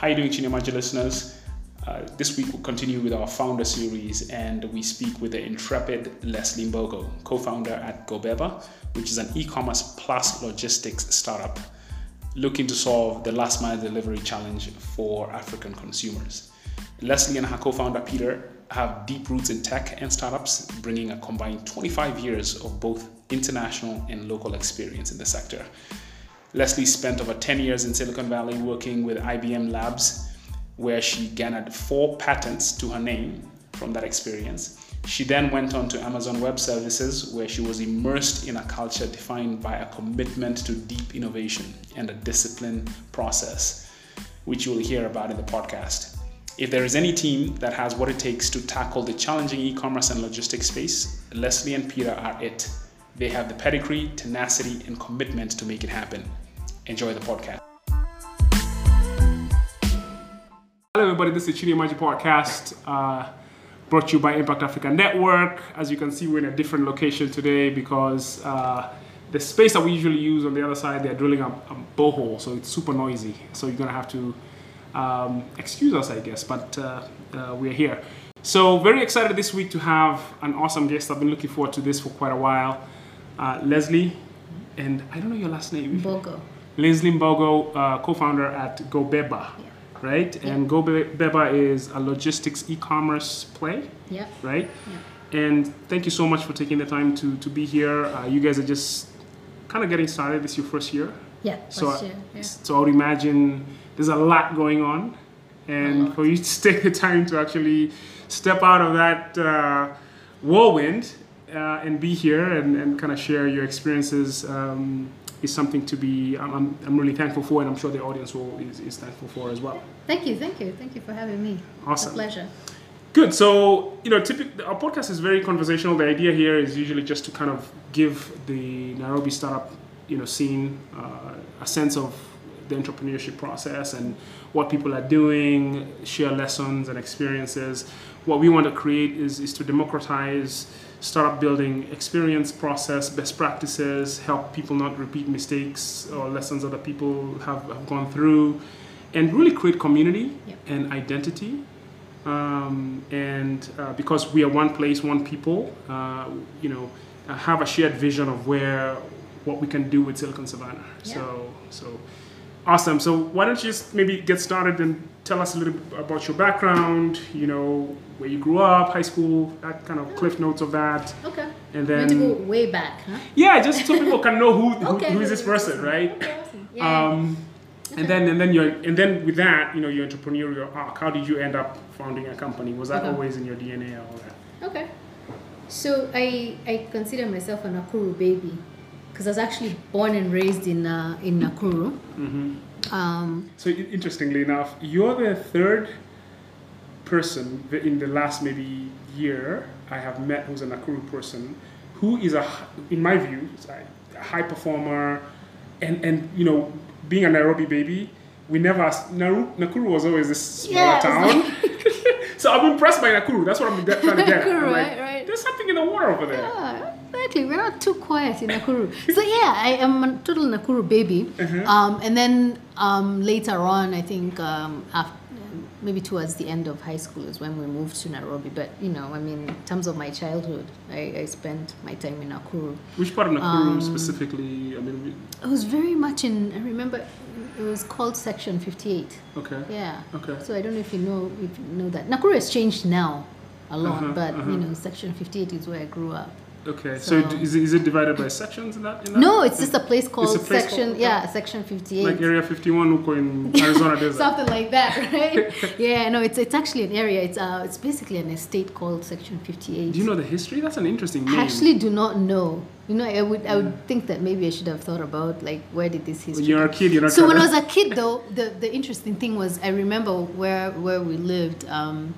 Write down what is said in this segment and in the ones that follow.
How you doing, Chinemaji listeners? Uh, this week we'll continue with our founder series and we speak with the intrepid Leslie Mbogo, co-founder at GoBeba, which is an e-commerce plus logistics startup looking to solve the last mile delivery challenge for African consumers. Leslie and her co-founder Peter have deep roots in tech and startups, bringing a combined 25 years of both international and local experience in the sector. Leslie spent over 10 years in Silicon Valley working with IBM Labs, where she garnered four patents to her name from that experience. She then went on to Amazon Web Services, where she was immersed in a culture defined by a commitment to deep innovation and a disciplined process, which you will hear about in the podcast. If there is any team that has what it takes to tackle the challenging e commerce and logistics space, Leslie and Peter are it. They have the pedigree, tenacity, and commitment to make it happen. Enjoy the podcast. Hello, everybody. This is Chini Magic Podcast, uh, brought to you by Impact Africa Network. As you can see, we're in a different location today because uh, the space that we usually use on the other side, they're drilling a, a borehole, so it's super noisy. So you're gonna have to um, excuse us, I guess, but uh, uh, we're here. So very excited this week to have an awesome guest. I've been looking forward to this for quite a while. Uh, Leslie, and I don't know your last name. Bogo. Leslie Mbogo, uh, co-founder at GoBeba, Yeah. right? Yeah. And GoBeba is a logistics e-commerce play, Yeah. right? And thank you so much for taking the time to, to be here. Uh, you guys are just kind of getting started. This is your first year. Yeah. So, first year, yeah. so I would imagine there's a lot going on, and for you to take the time to actually step out of that uh, whirlwind uh, and be here and, and kind of share your experiences um, is something to be I'm, I'm, really thankful for, and I'm sure the audience will is, is thankful for as well. Thank you, thank you, thank you for having me. Awesome. It's a pleasure. Good. So, you know, typically our podcast is very conversational. The idea here is usually just to kind of give the Nairobi startup, you know, scene uh, a sense of the entrepreneurship process and what people are doing, share lessons and experiences. What we want to create is, is to democratize startup building experience, process, best practices, help people not repeat mistakes or lessons other people have, have gone through, and really create community Yep. and identity um, and uh, because we are one place, one people, uh, you know, uh, have a shared vision of where what we can do with Silicon Savannah. Yeah. So, so awesome. So why don't you just maybe get started and tell us a little bit about your background? You know, where you grew up, high school, that kind of cliff notes of that, Okay. and want to go then way back, huh? yeah, just so people can know who, who, Okay. who is this person, right? Okay, awesome. Yeah. Um, and then and then your and then with that, you know, your entrepreneurial arc. How did you end up founding a company? Was that Okay. always in your DNA or all that? okay. So I I consider myself a Nakuru baby because I was actually born and raised in uh, in Nakuru. Mm-hmm. Um, So interestingly enough, you're the third person in the last maybe year I have met who's a Nakuru person who is a, in my view, a high performer, and and you know, being a Nairobi baby, we never asked, Naru, Nakuru was always this smaller it's town. so I'm impressed by Nakuru. That's what I'm trying to get. Nakuru, like, right, right. There's something in the water over there. Yeah, exactly. We're not too quiet in Nakuru. So yeah, I am a total Nakuru baby. Uh-huh. Um, and then um, later on, I think um, after, maybe towards the end of high school is when we moved to Nairobi. But you know, I mean, in terms of my childhood, I, I spent my time in Nakuru. Which part of Nakuru Um, specifically? I mean, we- It was very much in. I remember it was called Section Fifty Eight. okay. Yeah. Okay. So I don't know if you know if you know that Nakuru has changed now a lot, Uh-huh, but uh-huh. you know, Section Fifty Eight is where I grew up. Okay. So, So- d is, it, is it divided by sections in that? In that? No, it's just a place called a place Section. called- yeah, Section Fifty Eight. Like Area 51 huko in Arizona desert. Something like that, right? yeah, no, it's it's actually an area. It's uh, it's basically an estate called Section Fifty Eight. Do you know the history? That's an interesting name. I actually do not know. You know, I would I would think that maybe I should have thought about like where did this history? when you're a come- kid, you're not so when I was a kid, though, the the interesting thing was I remember where where we lived, um,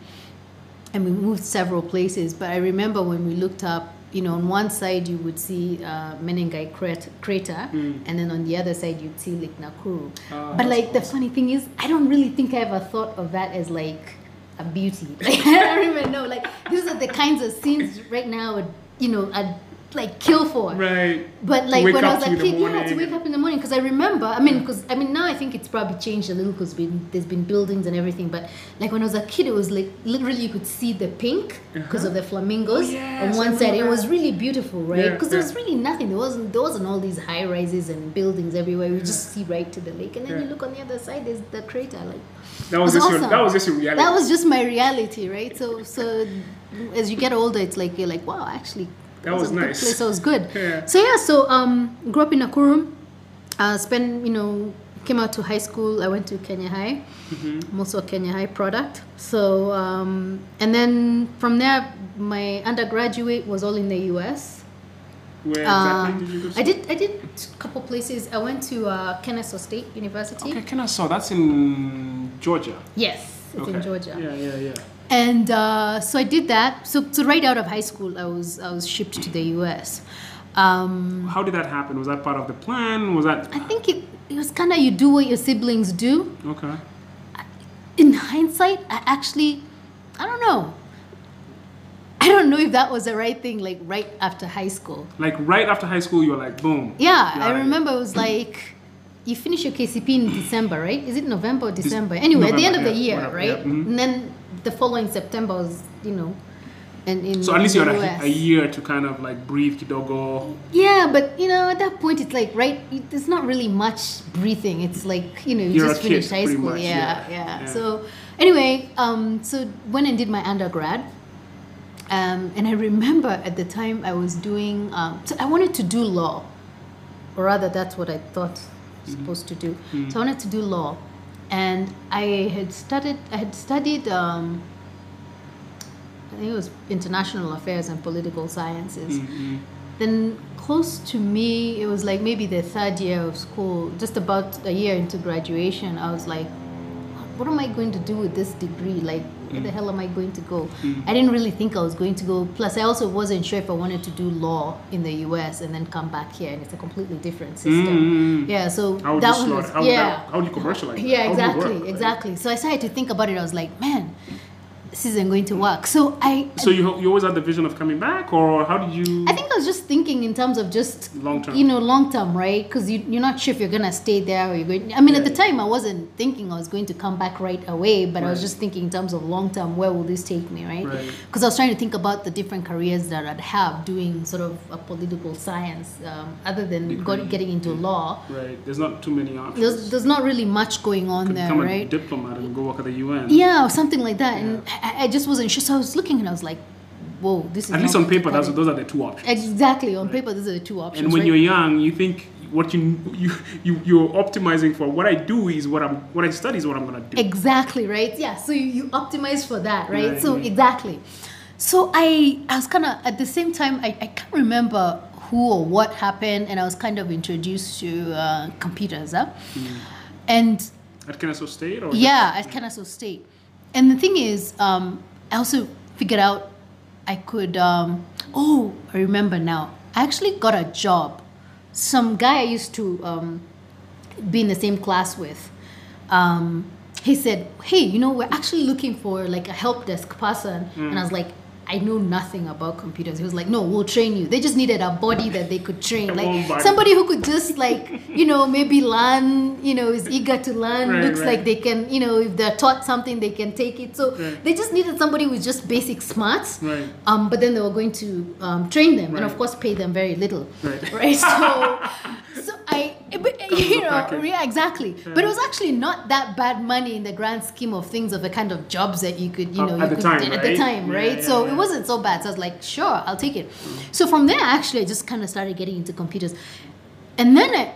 and we moved several places. But I remember when we looked up, you know, on one side you would see uh, Menengai crat- crater, and then on the other side you'd see Lake Nakuru. Ah, but like the funny thing is, I don't really think I ever thought of that as like a beauty. Like I don't even know. Like these are the kinds of scenes right now. You know, I'd like kill for. Right. But like wake when I was a kid, yeah, to wake up in the morning because I remember. I mean, because I mean now I think it's probably changed a little because been there's been buildings and everything. But like when I was a kid, it was like literally you could see the pink because of the flamingos Uh-huh. Oh, yes, on one side. It was really beautiful, right? Yeah, Because there was really nothing. There wasn't there wasn't all these high rises and buildings everywhere. You just see right to the lake, and then you look on the other side. There's the crater. Like That was just was your, that was just your reality. that was just my reality, right? So so as you get older, it's like you're like, wow, actually, That was good nice. place. That was good. Yeah. So yeah, so um, grew up in Nakuru. Uh, spent you know came out to high school. I went to Kenya High. Mm-hmm. I'm also a Kenya High product. So um, and then from there, my undergraduate was all in the U.S. Where Um, exactly did you go? I did I did a couple places. I went to uh, Kennesaw State University. Okay, Kennesaw. That's in Georgia. Yes, it's in Georgia. Yeah, yeah, yeah. And uh, so I did that. So, so right out of high school, I was I was shipped to the U.S. Um, How did that happen? Was that part of the plan? Was that I think it, it was kind of you do what your siblings do. okay? In hindsight, I actually, I don't know. I don't know if that was the right thing. Like right after high school. Like right after high school, you were like, boom. Yeah, I remember it was like you finish your KCP in December, right? Is it November or December? Anyway, at the end of November, the year, whatever, right? yeah, mhm. And then the following September was, you know, and in So at least you had a, a year to kind of like breathe, kidogo. Yeah, but you know, at that point, it's like right. There's not really much breathing. It's like you know, you You're just finished high school. much, yeah, yeah, yeah, yeah. So anyway, um, so went and did my undergrad, um, and I remember at the time I was doing. Um, so I wanted to do law, or rather, that's what I thought I was supposed to do. So I wanted to do law, and I had studied. I had studied. Um, I think it was international affairs and political sciences Mm-hmm. then close to me it was like maybe the third year of school just about a year into graduation i was like what am i going to do with this degree like where the hell am i going to go? I didn't really think i was going to go. Plus i also wasn't sure if i wanted to do law in the us and then come back here and it's a completely different system. Mm. yeah so How would that was How yeah. that- how would you commercialize that? yeah How would you exactly right? exactly. So i started to think about it. I was like man this isn't going to work so i So you you always had the vision of coming back, or how did you? I think I was just thinking in terms of just Long term. You know, long term, right? Because you, you're not sure if you're gonna stay there or you're going. I mean, at the time, I wasn't thinking I was going to come back right away, but I was just thinking in terms of long term, where will this take me, right? Right. Because I was trying to think about the different careers that I'd have doing sort of a political science, um, other than Degree. getting into law. right. There's not too many options. There's, there's not really much going on Could there, become right? a diplomat and go work at the UN. yeah, or something like that, and I, I just wasn't sure. So I was looking and I was like, "Whoa, this is." At least on paper, that's, those are the two options. Exactly. On paper, those are the two options. And when right? you're young, you think what you you you you're optimizing for. What I do is what I'm what I study is what I'm gonna do. Exactly, right? Yeah. So you, you optimize for that, right? Right, so right. exactly. So I I was kind of at the same time I, I can't remember who or what happened, and I was kind of introduced to uh, computers, huh? Hmm. And At Kennesaw State, or yeah, at Kennesaw State. And the thing is, um, I also figured out I could. Um, oh, I remember now. I actually got a job. Some guy I used to um, be in the same class with. Um, he said, "Hey, you know, we're actually looking for like a help desk person," and I was like. I know nothing about computers. He was like, "No, we'll train you." They just needed a body that they could train, like somebody who could just like, you know, maybe learn. You know, is eager to learn. Right, looks right. like they can, you know, if they're taught something, they can take it. So Right. they just needed somebody with just basic smarts. Right. Um, but then they were going to um, train them, and of course, pay them very little. Right. Right. So, so I, but, you know, yeah, exactly. But it was actually not that bad money in the grand scheme of things of the kind of jobs that you could, you Uh, know, at you the could time, at the time, Yeah, right? yeah, so yeah. it wasn't so bad. So I was like, sure, I'll take it. So from there, actually, I just kind of started getting into computers, and then I,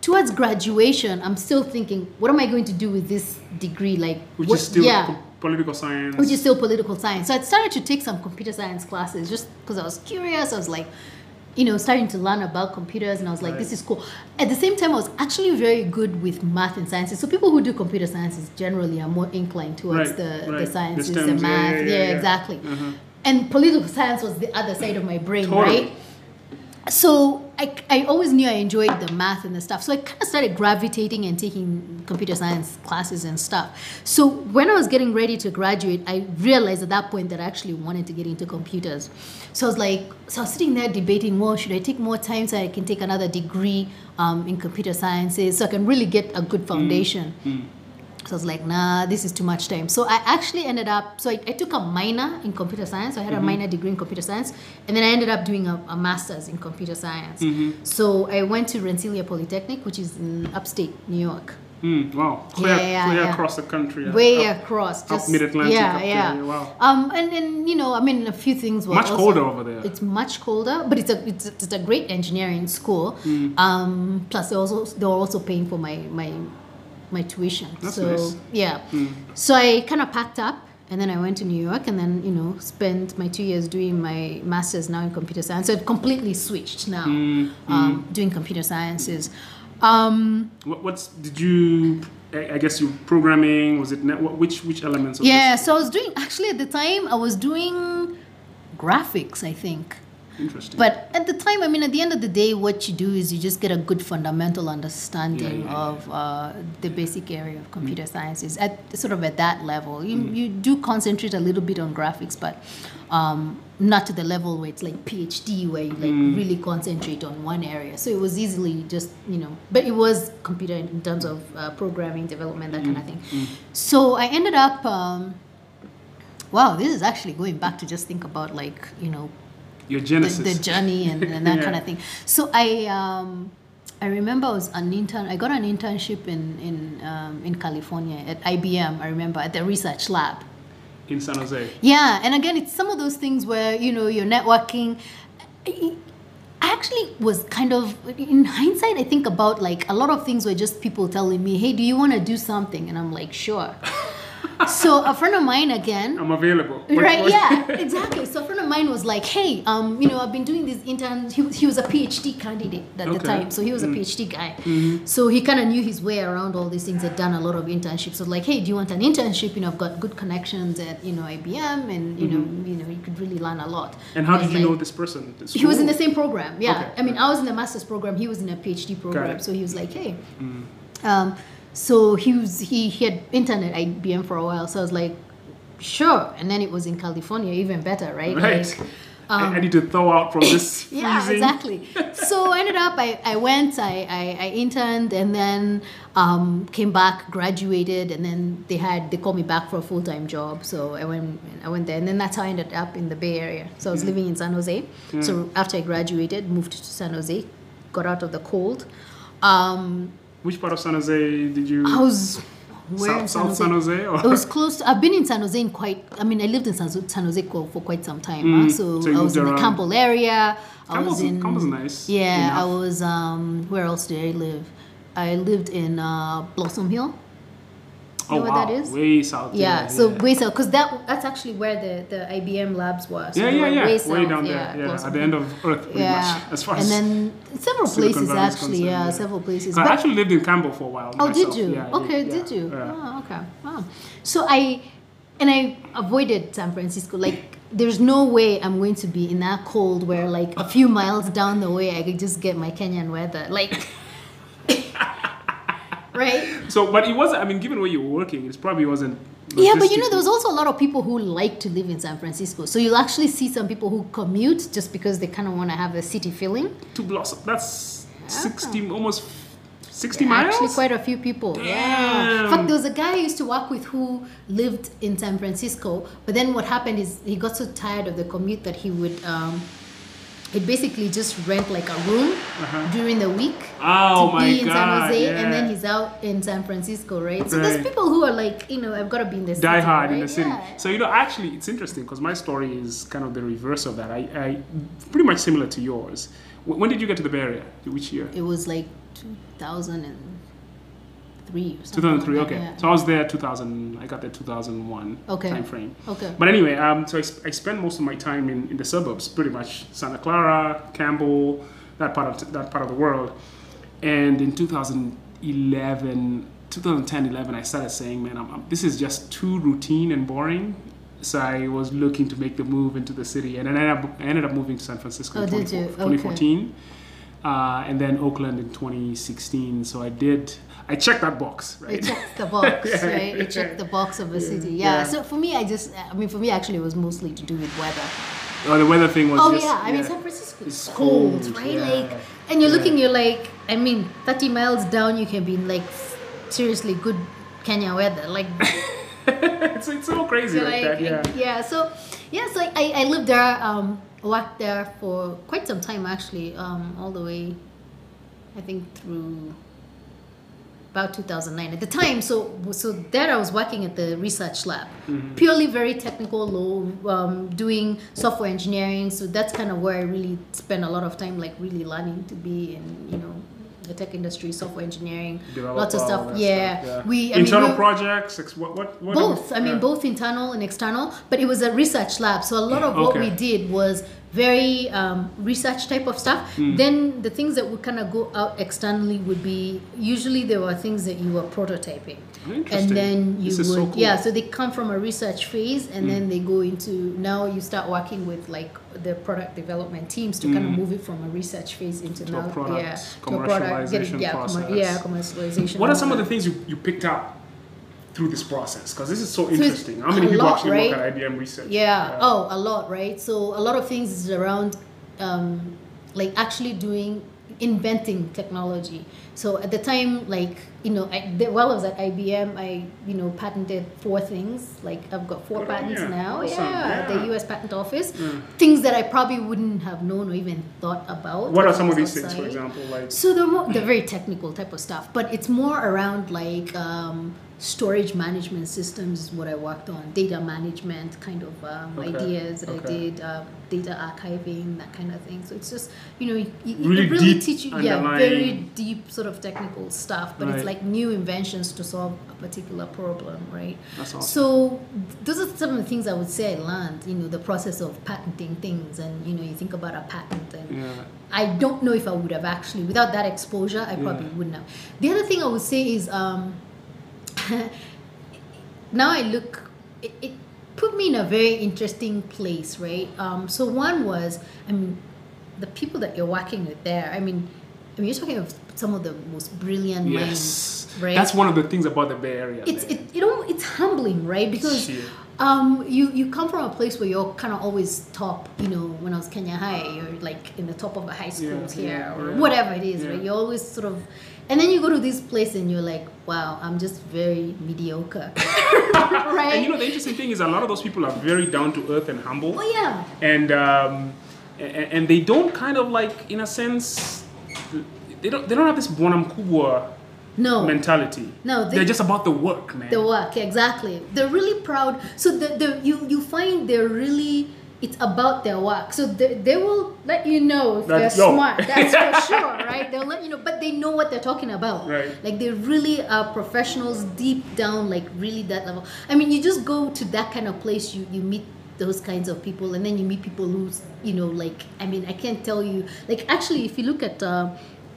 towards graduation, I'm still thinking, what am I going to do with this degree? Like, which what, is still yeah political science. which is still political science. So I started to take some computer science classes just because I was curious. I was like, you know, starting to learn about computers, and I was like, this is cool. At the same time, I was actually very good with math and sciences. So people who do computer sciences generally are more inclined towards Right, the, right. the The sciences, the, yeah, math. yeah, Yeah, yeah, yeah. exactly. Uh-huh. And political science was the other side of my brain, Totally. right? So I, I always knew I enjoyed the math and the stuff. So I kind of started gravitating and taking computer science classes and stuff. So when I was getting ready to graduate, I realized at that point that I actually wanted to get into computers. So I was like, so I was sitting there debating, well, should I take more time so I can take another degree um, in computer sciences so I can really get a good foundation? Mm. So I was like, nah, this is too much time. So I actually ended up, so I, I took a minor in computer science. So I had a minor degree in computer science. And then I ended up doing a, a master's in computer science. So I went to Rensselaer Polytechnic, which is in upstate New York. Mm, wow. Clear, Yeah, yeah, clear yeah. across the country. uh, Way up- across. Just, mid-Atlantic Yeah, up there, yeah. yeah, wow. Um, and, and, you know, I mean, a few things were Much also- colder over there. It's much colder, but it's a, it's, a- it's a great engineering school. Hmm. Um, plus, they also they were also paying for my my my tuition. That's so nice. Yeah, so I kind of packed up and then I went to New York and then you know spent my two years doing my masters now in computer science. So it completely switched now, Hmm. um, doing computer sciences. Um, What, what's did you? I I guess you programming was it? Net, which which elements? Of yeah, This? so I was doing actually at the time I was doing graphics, I think. Interesting. But at the time, I mean, at the end of the day, what you do is you just get a good fundamental understanding Yeah, yeah, yeah. of uh, the basic area of computer sciences at sort of at that level. You, Mm. you do concentrate a little bit on graphics, but um, not to the level where it's like PhD, where you like Mm. really concentrate on one area. So it was easily just, you know, but it was computer in terms of uh, programming, development, that kind Mm. of thing. So I ended up. Um, Wow, this is actually going back to just think about like you know Your the, genesis. the journey and, and that Yeah. kind of thing. So I um, I remember I was an intern. I got an internship in in um, in California at IBM. I remember at the research lab. in San Jose. Yeah, and again, it's some of those things where you know you're networking. I I actually was kind of in hindsight. I think about like a lot of things were just people telling me, "Hey, do you want to do something?" And I'm like, "Sure." so a friend of mine again. I'm available. What- right what- yeah exactly. So a friend of mine was like hey um you know i've been doing these interns he, was- he was a phd candidate at the time. So he was a phd guy. So he kind of knew his way around all these things had done a lot of internships. So like hey do you want an internship? You know i've got good connections at you know ibm and you know you know you could really learn a lot. And how I did you know this person? This he was in the same program yeah. Okay. i mean i was in the master's program. He was in a phd program. so he was like hey. Um, so he was he, he had internet at IBM for a while. So I was like, sure. And then it was in California, even better, right? Right. Like, I, I need to thaw out from this freezing. yeah, exactly. so I ended up, I, I went, I, I, I interned, and then um, came back, graduated, and then they had they called me back for a full time job. So I went I went there, and then that's how I ended up in the Bay Area. So I was living in San Jose. So after I graduated, moved to San Jose, got out of the cold. Um, Which part of San Jose did you? I was where South, South San Jose? Or? It was close. To, I've been in San Jose in quite. I mean, I lived in San Jose, San Jose for quite some time. huh? Mm. So, So you I was in the. Campbell area. I was Campbell's- in. Campbell's nice Yeah, I was. Um, where else did I live? I lived in uh, Blossom Hill. Oh know where wow, that is? way south. Yeah, so way south, because that that's actually where the, the IBM labs were. So yeah, yeah, yeah, way, way, down there, yeah, at the end of Earth, pretty yeah, much, as far and as then several places Valley actually. Yeah, yeah. several places. I But- actually lived in Campbell for a while. Oh, myself. did you? Yeah, okay, yeah, did you? yeah. Oh, okay. Wow. So I, and I avoided San Francisco. Like, there's no way I'm going to be in that cold where, like, a few miles down the way, I could just get my Kenyan weather. Like, right? So, but it wasn't. I mean, given where you were working, it probably wasn't. Yeah, but you know, there was also a lot of people who like to live in San Francisco. So you'll actually see some people who commute just because they kind of want to have a city feeling. to Blossom. That's sixty, almost sixty Yeah, miles. Actually, quite a few people. Yeah. In fact, there was a guy I used to work with who lived in San Francisco. But then what happened is he got so tired of the commute that he would. Um, He'd basically just rent like a room uh-huh. during the week Oh to my be in God, San Jose, and then he's out in San Francisco, right? So there's people who are like, you know, I've got to be in the city. die hard in right? the city. Yeah. So you know, actually, it's interesting because my story is kind of the reverse of that. I, I pretty much similar to yours. When did you get to the Bay Area? Which year? It was like 2003 or something. 2003. like Okay, yeah. so I was there 2000. I got there 2001 Okay. time frame. Okay. But anyway, um, so I, sp- I spent most of my time in, in the suburbs, pretty much Santa Clara, Campbell, that part of t- that part of the world. And in 2011, 2010, 11, I started saying, man, I'm, I'm- this is just too routine and boring. So I was looking to make the move into the city, and then I ended up, I ended up moving to San Francisco Oh, in did you? 2014. uh, and then Oakland in 2016. So I did. I checked that box, right? It checked the box, Yeah. right? It checked the box of a city. Yeah. Yeah. So for me, I just, I mean, for me, actually, it was mostly to do with weather. Oh, the weather thing was. Oh just, yeah, I mean San Francisco is It's cold, cold, right? yeah. Like, and you're Yeah. looking, you're like, I mean, 30 miles down, you can be in like seriously good Kenya weather, like, it's, it's so crazy so, like, like that. Yeah. So yeah, so I, I lived there, um, worked there for quite some time actually, um, all the way, I think through about 2009 at the time. So so there i was working at the research lab. Mm-hmm. purely very technical low um, doing software engineering. So that's kind of where i really spent a lot of time like really learning to be and you know the tech industry software engineering lots of Develop all stuff yeah. we I internal mean, we- projects. ex- What what what? both i mean yeah. both internal and external but it was a research lab so a lot of what Okay. we did was very um, research type of stuff Hmm. then the things that would kind of go out externally would be usually there were things that you were prototyping and then you would so cool. Yeah so they come from a research phase and then they go into now you start working with like the product development teams to kind of move it from a research phase into. To a now product yeah to a product getting- yeah, yeah commercialization What are some of the things you, you picked up through this process? Because this is so interesting. How many people lot, actually right? work at IBM Research? Yeah. Oh, a lot, right? So a lot of things is around, um, like actually doing inventing technology. So at the time, like you know, I, the, while I was at IBM, I you know patented four things. Like I've got four Good patents you. now. Awesome. Yeah, Yeah. the U.S. Patent Office. Things that I probably wouldn't have known or even thought about. What are some of these things, for example? Like So they're more they're very technical type of stuff, but it's more around like um, storage management systems is what I worked on, data management kind of um, Okay, ideas that I did, uh, data archiving that kind of thing. So it's just you know you, Really it really teach you yeah very deep sort of technical stuff, but Right. it's like new inventions to solve a particular problem, right? That's awesome. So those are some of the things I would say I learned. You know, the process of patenting things, and you know, you think about a patent and. yeah. I don't know if I would have actually without that exposure. I probably Yeah. wouldn't have. The other thing I would say is um, now I look. It, it put me in a very interesting place, right? Um, so one was, I mean, the people that you're working with there. I mean, I mean, you're talking of some of the most brilliant Yes. minds, right? That's one of the things about the Bay Area. it's man. it, you know it's humbling right because Shit. um you you come from a place where you're kind of always top you know when i was kenya high you're like in the top of a high school Yeah, here yeah, or yeah. whatever it is right you're always sort of and then you go to this place and you're like wow i'm just very mediocre. Right? And you know the interesting thing is a lot of those people are very down to earth and humble. oh yeah. And um, and, they don't kind of like in a sense they don't they don't have this bonam bonamkubwa no. mentality. No, they- they, are just about the work man. The work exactly. They're really proud. So the, the you you find they're really it's about their work. So they, they will let you know if they're yo. smart. That's for sure right? They'll let you know but they know what they're talking about. Right. like they really are professionals deep down like really that level. I mean you just go to that kind of place you you meet those kinds of people and then you meet people who's you know like i mean i can't tell you like actually if you look at uh,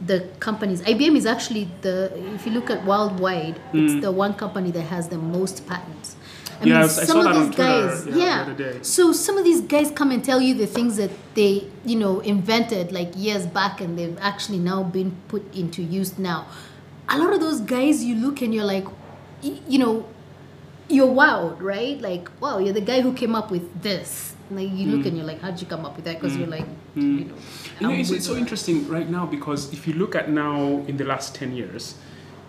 the companies ibm is actually the if you look at worldwide it's the one company that has the most patents I. Yeah, I was- I that on Twitter, guys, yeah, the yeah. day. So some of these guys come and tell you the things that they, you know, invented like years back, and they've actually now been put into use now. A lot of those guys, you look and you're like, you know, you're wowed, right? Like, wow, you're the guy who came up with this. Like you look mm. and you're like, how'd you come up with that? Because mm. you're like, mm. you know. You know, it's, it's so interesting right now because if you look at now in the last 10 years,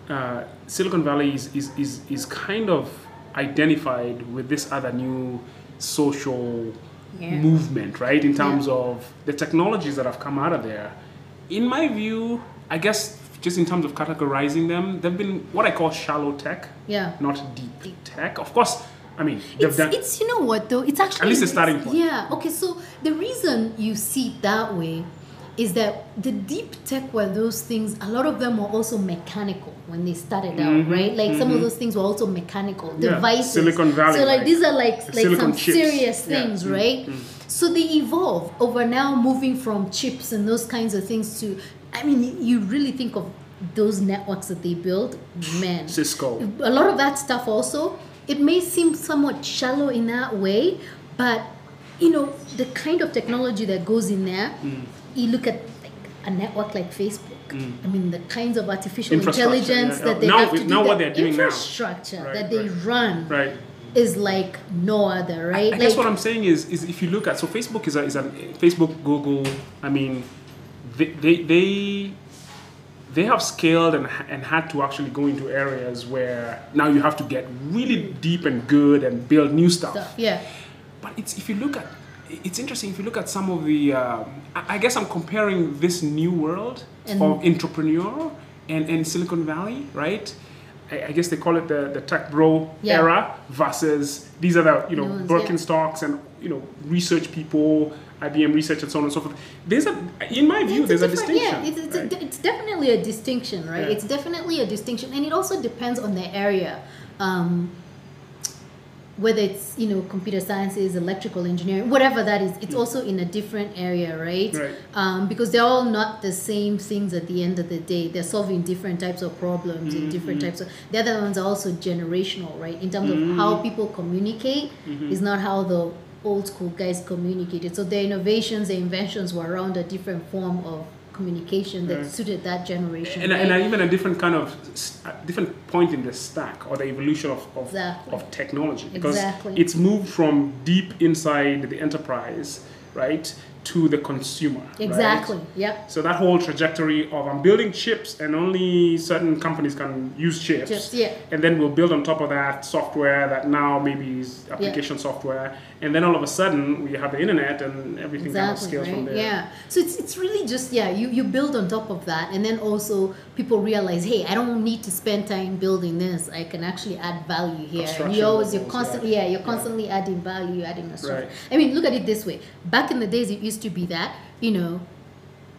uh, Silicon Valley is, is, is, is kind of identified with this other new social Yeah. movement, right? In terms of the technologies that have come out of there. In my view, I guess just in terms of categorizing them, they've been what I call shallow tech, yeah. not deep tech. Of course, I mean, they've It's, done. it's you know what though it's actually at least a it's- starting point. yeah okay so the reason you see it that way is that the deep tech were those things a lot of them were also mechanical when they started out Mhm, right like some of mhm. those things were also mechanical Yeah, devices Silicon Valley, so like, like, these are like like some chips. serious Yeah, things mm, right so they evolve over now moving from chips and those kinds of things to i mean you- you really think of those networks that they build man Cisco. a lot of that stuff also it may seem somewhat shallow in that way but you know the kind of technology that goes in there Mm. You look at like a network like Facebook. Mm. I mean, the kinds of artificial intelligence yeah. that they Now- have to do, now the what they're doing now. infrastructure Right, that they right. run Right. is like no other, right? I guess like, what I'm saying is, is if you look at so Facebook is a, is a Facebook, Google. I mean, they they they, they have scaled and and had to actually go into areas where now you have to get really deep and good and build new stuff. stuff. Yeah. But it's if you look at it's interesting if you look at some of the um, I guess I'm comparing this new world And- of entrepreneur and, and Silicon Valley, right? I, I guess they call it the, the tech bro Yeah. era versus these are the you know New ones, yeah. And you know research people, IBM research and so on and so forth. There's a in my view It's there's a, different- distinction. Yeah, it's, it's, right? a, it's definitely a distinction, right? Yeah. It's definitely a distinction, and it also depends on the area. Um, whether it's you know computer sciences, electrical engineering, whatever that is, it's also in a different area, right? Right. Um, because they're all not the same things at the end of the day. They're solving different types of problems in different Mm-hmm. types of. The other ones are also generational, right? In terms of how people communicate, Mm-hmm. is not how the old school guys communicated. So their innovations, their inventions were around a different form of communication that Right. suited that generation. and, right? and even a different kind of different point in the stack or the evolution of, of, Exactly. of technology because Exactly. it's moved from deep inside the enterprise right to the consumer right? exactly. Yep. so that whole trajectory of i'm building chips and only certain companies can use chips Just yeah. and then we'll build on top of that software that now maybe is application software and then all of a sudden we have the internet and everything kind of Exactly, scales from there Yeah. So it's, it's really just, yeah, you, you build on top of that. And then also people realize, hey, I don't need to spend time building this. I can actually add value here. And you always, you're constantly, yeah. yeah, you're Yeah. constantly adding value, adding a. Right. I mean, look at it this way. Back in the days, it used to be that, you know,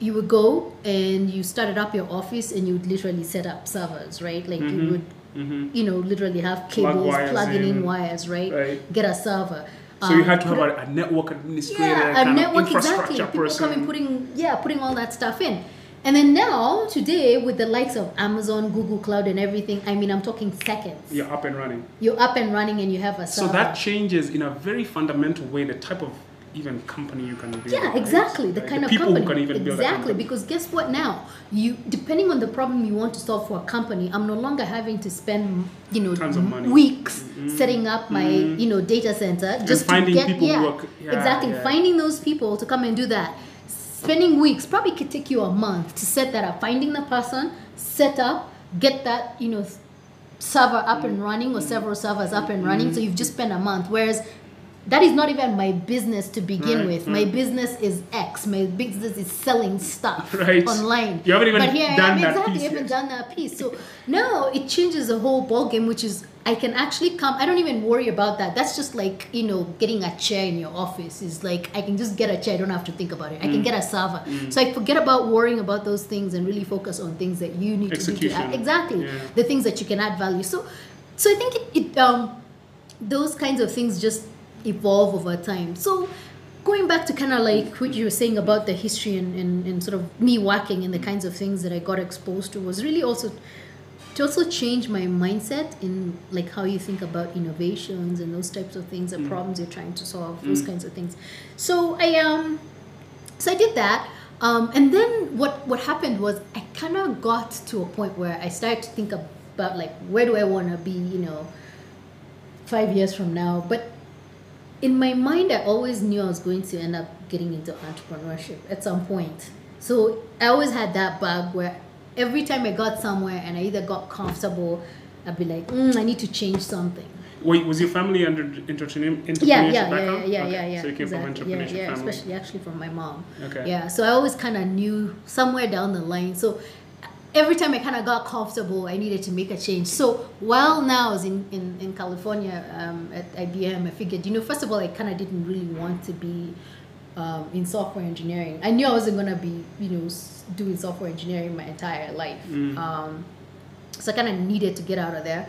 you would go and you started up your office and you would literally set up servers, right? Like you would, Mhm. you know, literally have cables, wires plugging in. in. wires, right? Right. Get a server. So you Um, had to have a, a network administrator yeah, a network exactly. People person coming putting yeah, putting all that stuff in. And then now, today, with the likes of Amazon, Google Cloud, and everything, I mean, I'm talking seconds. you're up and running. You're up and running, and you have a So that changes in a very fundamental way the type of even company you can build. yeah, right? exactly. The Right? kind of people company. who can even build exactly, because guess what? Now, you depending on the problem you want to solve for a company, I'm no longer having to spend you know Tons of money. weeks Mhm. setting up my Mhm. you know data center just finding to get people yeah, c- yeah, exactly yeah. finding those people to come and do that. Spending weeks probably could take you a month to set that up. Finding the person, set up, get that you know server up and running or several servers up and running. So you've just spent a month. Whereas that is not even my business to begin Right, with. My business is X. My business is selling stuff Right. online. You haven't even but here I done am, that exactly. piece I haven't done that piece. So now it changes the whole ball game, which is I can actually come. I don't even worry about that. That's just like you know getting a chair in your office. Is like I can just get a chair. I don't have to think about it. I Mm. can get a server. So I forget about worrying about those things and really focus on things that you need to do to add. Exactly Yeah. the things that you can add value. So, so I think it, it um, those kinds of things just evolve over time. So, going back to kind of like what you were saying about the history and, and, and sort of me working and the kinds of things that I got exposed to was really also to also change my mindset in like how you think about innovations and those types of things, the problems you're trying to solve, those kinds of things. So I um so I did that. Um, and then what what happened was I kind of got to a point where I started to think about like where do I want to be, you know, five years from now. But in my mind, I always knew I was going to end up getting into entrepreneurship at some point. So I always had that bug where every time I got somewhere and I either got comfortable, I'd be like, mm, I need to change something. Wait, was your family under entrepreneur, entrepreneurship Yeah, yeah, yeah, background? yeah, Okay, yeah, yeah. So you came exactly. from entrepreneurship yeah, yeah, family. especially actually from my mom. Okay. Yeah, so I always kind of knew somewhere down the line. So every time I kind of got comfortable, I needed to make a change. So while now I was in, in, in California um, at IBM, I figured, you know, first of all, I kind of didn't really want to be um, in software engineering. I knew I wasn't going to be, you know, doing software engineering my entire life. Mm. Um, so I kind of needed to get out of there.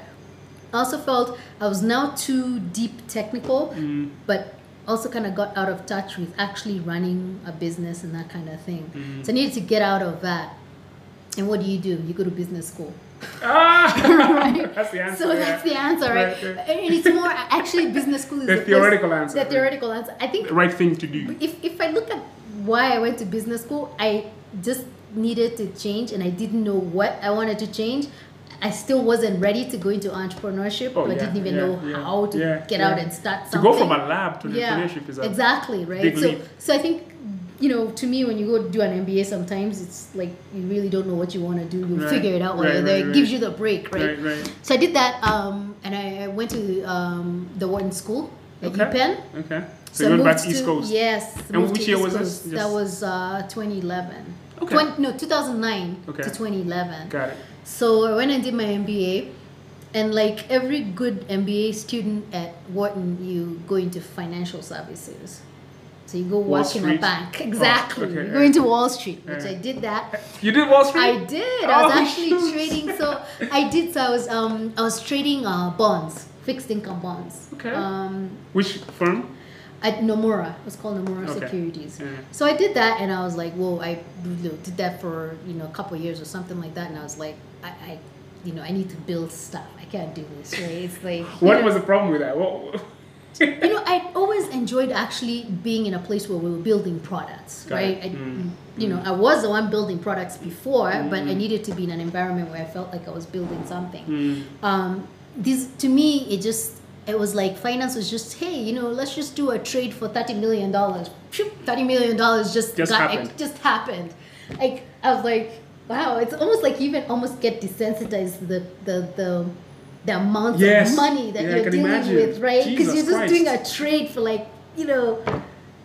I also felt I was now too deep technical, Mm, but also kind of got out of touch with actually running a business and that kind of thing. mm. So I needed to get out of that. And what do you do? You go to business school. Ah, Right. that's the answer. So yeah. that's the answer, right? Right, right. And it's more actually business school is The place- theoretical answer. The theoretical answer. I think The right thing to do. if, if I look at why I went to business school, I just needed to change and I didn't know what I wanted to change, I still wasn't ready to go into entrepreneurship. Oh, I yeah, didn't even yeah, know yeah, how to get out and start something. To go from a lab to entrepreneurship is a exactly right. so, leap. so I think you know, to me, when you go do an MBA, sometimes it's like you really don't know what you want to do. You Right, figure it out while right, you're there. right, It gives you the break, right? right, right. So I did that, um, and I I went to um, the Wharton School at Okay. UPenn. Okay. So, I you went back to East Coast. Yes. And which year East was this? That was uh, 2011. Okay. 20, no, 2009 Okay. to 2011. Got it. So I went and did my MBA, and like every good MBA student at Wharton, you go into financial services. So you go Wall work in a bank. Exactly. okay, you go yeah. into Wall Street, which. I did that. You did Wall Street? I did. I was Oh, actually shoot. trading. So I did. So I was um I was trading uh bonds, fixed income bonds. Okay. Um, Which firm? at Nomura. It was called Nomura Okay. Securities. Yeah. So I did that, and I was like, whoa! I did that for you know a couple of years or something like that, and I was like, I, I you know, I need to build stuff. I can't do this, right? It's like What know, was the problem with that? What, you know, I always enjoyed actually being in a place where we were building products, Got right? I, Mm. You know, I was the one building products before, but I Mm. needed to be in an environment where I felt like I was building something. Mm. Um, this to me, it just it was like finance was just hey, you know, let's just do a trade for thirty million dollars. Thirty million dollars just Just got, happened. It just happened. Like I was like, wow, it's almost like you even almost get desensitized to the the the the amount Yes. of money that Yeah, you're dealing imagine. with, right? Because you're just doing a trade for like you know.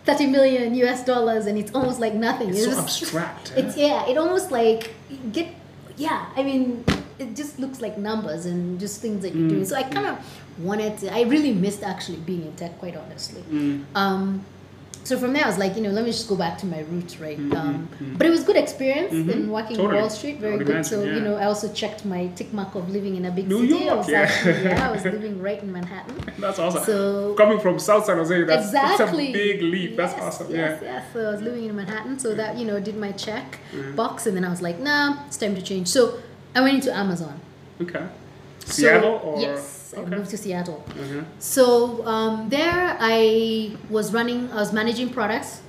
30 million US dollars and it's almost like nothing. It's so just- abstract. It's yeah, it almost like get yeah. I mean, it just looks like numbers and just things that you're Mm. doing. So I kind of wanted to. I really missed actually being in tech, quite honestly. Mm. Um, so from there, I was like, you know, let me just go back to my roots, right? Mhm, Um, mhm. But it was good experience Mhm, in working totally. Wall Street, very good. imagine, so you know, I also checked my tick mark of living in a big New city. I York, was yeah. actually, yeah, I was living right in Manhattan. That's awesome. So Coming from South San Jose, that's, exactly that's a big leap. That's awesome. Yes, yeah. yes. So I was living in Manhattan, so that you know did my check Mhm. box, and then I was like, nah, it's time to change. So I went into Amazon. Okay. So- Seattle or yes, I okay. moved to Seattle. Uh-huh. So um, there, I was running. I was managing products.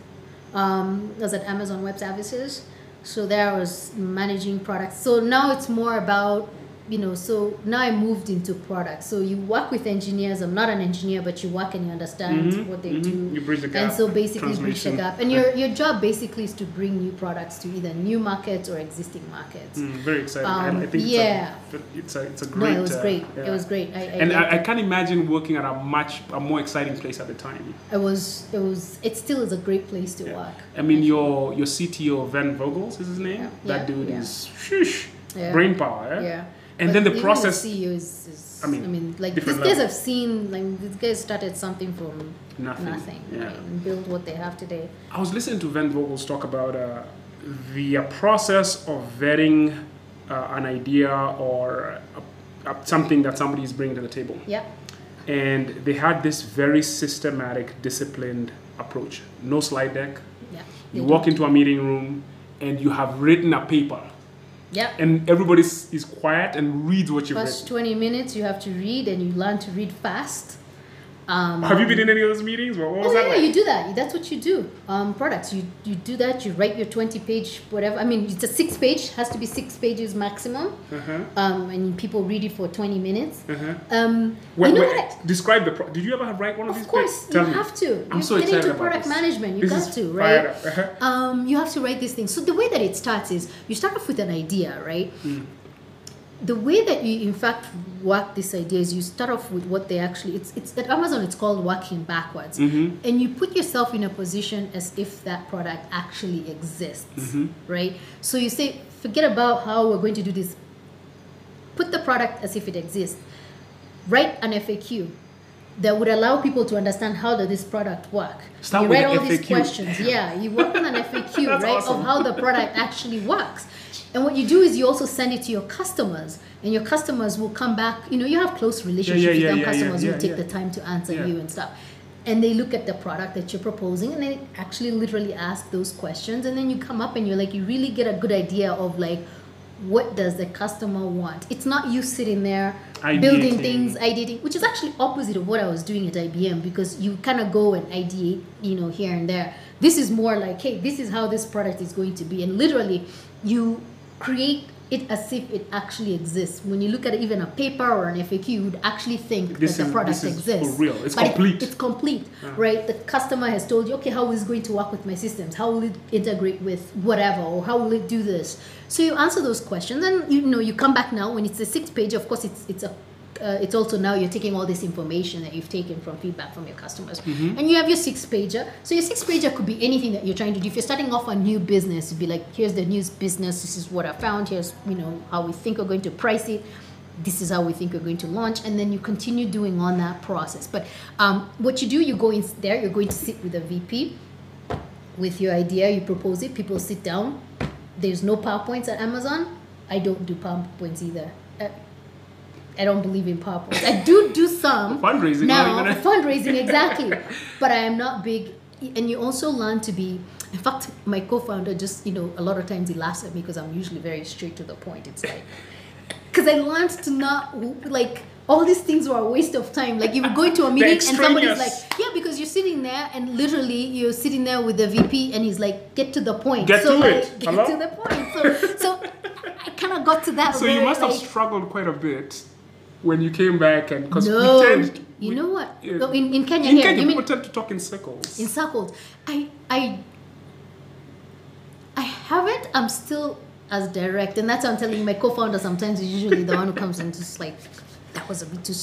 Um, I was at Amazon Web Services. So there, I was managing products. So now it's more about you know. So now I moved into products. So you work with engineers. I'm not an engineer, but you work and you understand Mhm, what they mhm. do. You bridge the gap. And so basically bridge the gap. And your your job basically is to bring new products to either new markets or existing markets. Mm, very exciting. Um, I think yeah. it's, a, it's a it's a No, great. it was uh, great. yeah. It was great. I, I And I, I can't imagine working at a much a more exciting place at the time. It was it was it still is a great place to Yeah. work. I mean, your your CTO Werner Vogels is his name. Yeah, That dude is shush, Yeah. brain power. Yeah. And But then the process. CEO is, is I I mean, mean, like these guys have seen like these guys started something from Nothing. nothing, Yeah. right, and built what they have today. I was listening to Werner Vogels talk about uh, the uh, process of vetting uh, an idea or uh, uh, something that somebody is bringing to the table. Yeah. And they had this very systematic, disciplined approach. No slide deck. Yeah. You walk into a meeting room and you have written a paper, Yeah. and everybody is quiet and reads what you've First written. 20 minutes you have to read and you learn to read fast. Um, Have you been in any of those meetings? What, what was Oh that yeah, like? you do that. That's what you do. Um, products. You you do that. You write your twenty page whatever. I mean, it's a six page. Has to be six pages maximum. Uh-huh. Um, and people read it for twenty minutes. Uh-huh. Um, Wait, you know wait, what? I, describe the. Pro- Did you ever have write one of, these? of course. You me. have to. I'm you so get excited into product management. You This got to, right? Uh-huh. Um, you have to write these things. So the way that it starts is you start off with an idea, right? Mm. The way that you, in fact, work this idea is you start off with what they actually. It's it's at Amazon. It's called working backwards, Mhm. and you put yourself in a position as if that product actually exists, Mhm. right? So you say, forget about how we're going to do this. Put the product as if it exists. Write an FAQ that would allow people to understand how does this product work. Start you with write all these questions. Yeah, you work on an FAQ, right, awesome. of how the product actually works. And what you do is you also send it to your customers, and your customers will come back. You know, you have close relationships yeah, with yeah, them. yeah, customers yeah, will take yeah. the time to answer Yeah. you and stuff. And they look at the product that you're proposing, and they actually literally ask those questions, and then you come up and you're like, you really get a good idea of like what does the customer want it's not you sitting there Ideating. building things ideating which is actually opposite of what i was doing at ibm because you kind of go and ideate you know here and there this is more like hey this is how this product is going to be and literally you create it as if it actually exists. When you look at even a paper or an FAQ, you would actually think This that the product this is exists. for real. It's But it- complete. it's complete, right? The customer has told you, okay, how is it going to work with my systems? How will it integrate with whatever, or how will it do this? So you answer those questions, and you know you come back now when it's a six page. Of course, it's it's a uh, it's also now you're taking all this information that you've taken from feedback from your customers, and you have your six pager. So your six pager could be anything that you're trying to do. If you're starting off a new business, be like, here's the new business. This is what I found. Here's you know how we think we're going to price it. This is how we think we're going to launch. And then you continue doing on that process. But um, what you do you go in there you're going to sit with a vp with your idea. You propose it. People sit down. There's no powerpoints at amazon. I don't do powerpoints either. Uh, i don't believe in powerpoints i do do some Fundraising, now oh, even- fundraising exactly but i am not big and you also learn to be in fact my co-founder just you know a lot of times he laughs at me because i'm usually very straight to the point it's like because I learned to not like all these things were a waste of time. Like you go into a meeting and somebody's like, yeah, because you're sitting there and literally you're sitting there with the VP and he's like, get to the point. Get so to like, it. Get Hello? to the point. So so I kind of got to that. So you must have struggled quite a bit when you came back, and because no, we tend, you we- know what? No, in, in Kenya in here, Kenya, you mean people tend to talk in circles. in circles. I I I haven't. I'm still as direct, and that's why I'm telling you. My co-founder sometimes is usually the one who comes and just like that was a bit too.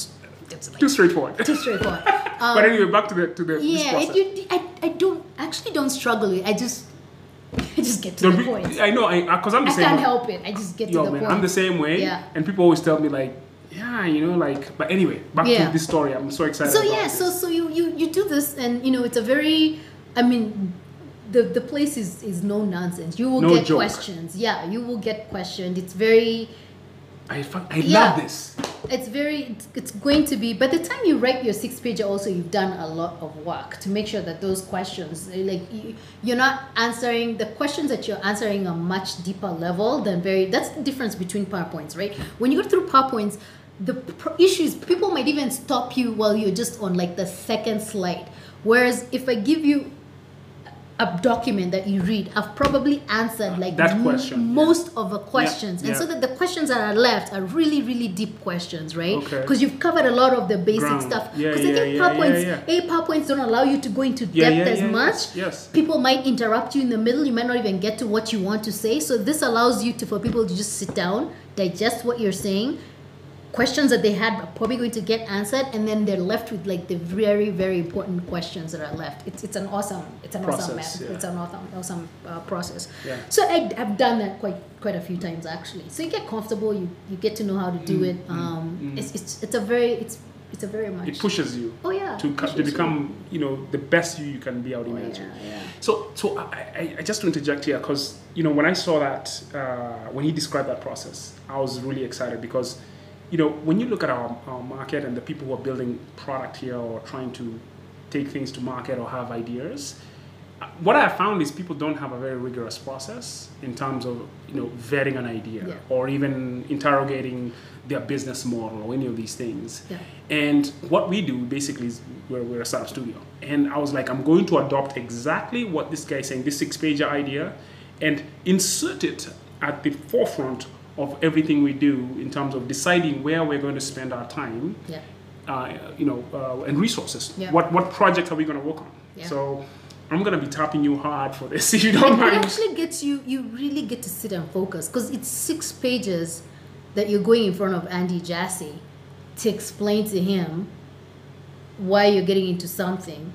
like Too straightforward. too straightforward. Um, but anyway, back to the to the yeah, you, I, I don't actually don't struggle with. it. I just I just get to The the point. I know, I because I'm the I same. I can't way. help it. I just get to the man, point. I'm the same way. Yeah. And people always tell me like, yeah, you know, like. But anyway, back Yeah. to this story. I'm so excited. so yeah this. so so you, you you do this and you know it's a very i mean the the place is is no nonsense you will No get joke. questions yeah you will get questioned it's very I I Yeah. love this. it's very it's, going to be by the time you write your six page also you've done a lot of work to make sure that those questions like you, you're not answering the questions that you're answering a much deeper level than very that's the difference between powerpoints right when you go through powerpoints the pr- issue people might even stop you while you're just on like the second slide whereas if i give you a document that you read, I've probably answered like That question, yeah. most of the questions, and yeah. so that the questions that are left are really, really deep questions, right? Okay. Because you've covered a lot of the basic Ground. stuff. Yeah, Because yeah, I think yeah, PowerPoints, yeah, A PowerPoints don't allow you to go into Yeah, depth yeah, as yeah, much. yes, yes. People might interrupt you in the middle. You might not even get to what you want to say. So this allows you to for people to just sit down, digest what you're saying. Questions that they had are probably going to get answered, and then they're left with like the very, very important questions that are left. It's, it's an awesome, it's an awesome Process, method. yeah. It's an awesome, awesome uh, process. Yeah. So I, I've done that quite quite a few times actually. So you get comfortable, you, you get to know how to do Mm, it. Um, It's, it's it's a very it's it's a very much. It pushes you oh yeah. to, co- to pushes you. become, you know, the best you you can be out Oh, imagine. yeah, yeah. So, so I, I, I just to interject here because you know when I saw that uh, when he described that process, I was really excited because you know when you look at our, our market and the people who are building product here or trying to take things to market or have ideas, uh, what I found is people don't have a very rigorous process in terms of you know vetting an idea Yeah. or even interrogating their business model or any of these things. Yeah. And what we do basically is we're, we're a startup studio. And I was like, I'm going to adopt exactly what this guy is saying, this six pager idea, and insert it at the forefront of everything we do in terms of deciding where we're going to spend our time, Yeah. uh, you know, uh, and resources. Yeah. What, what projects are we going to work on? Yeah. So I'm going to be tapping you hard for this if you don't it mind. It actually gets you you really get to sit and focus because it's six pages that you're going in front of Andy Jassy to explain to him why you're getting into something.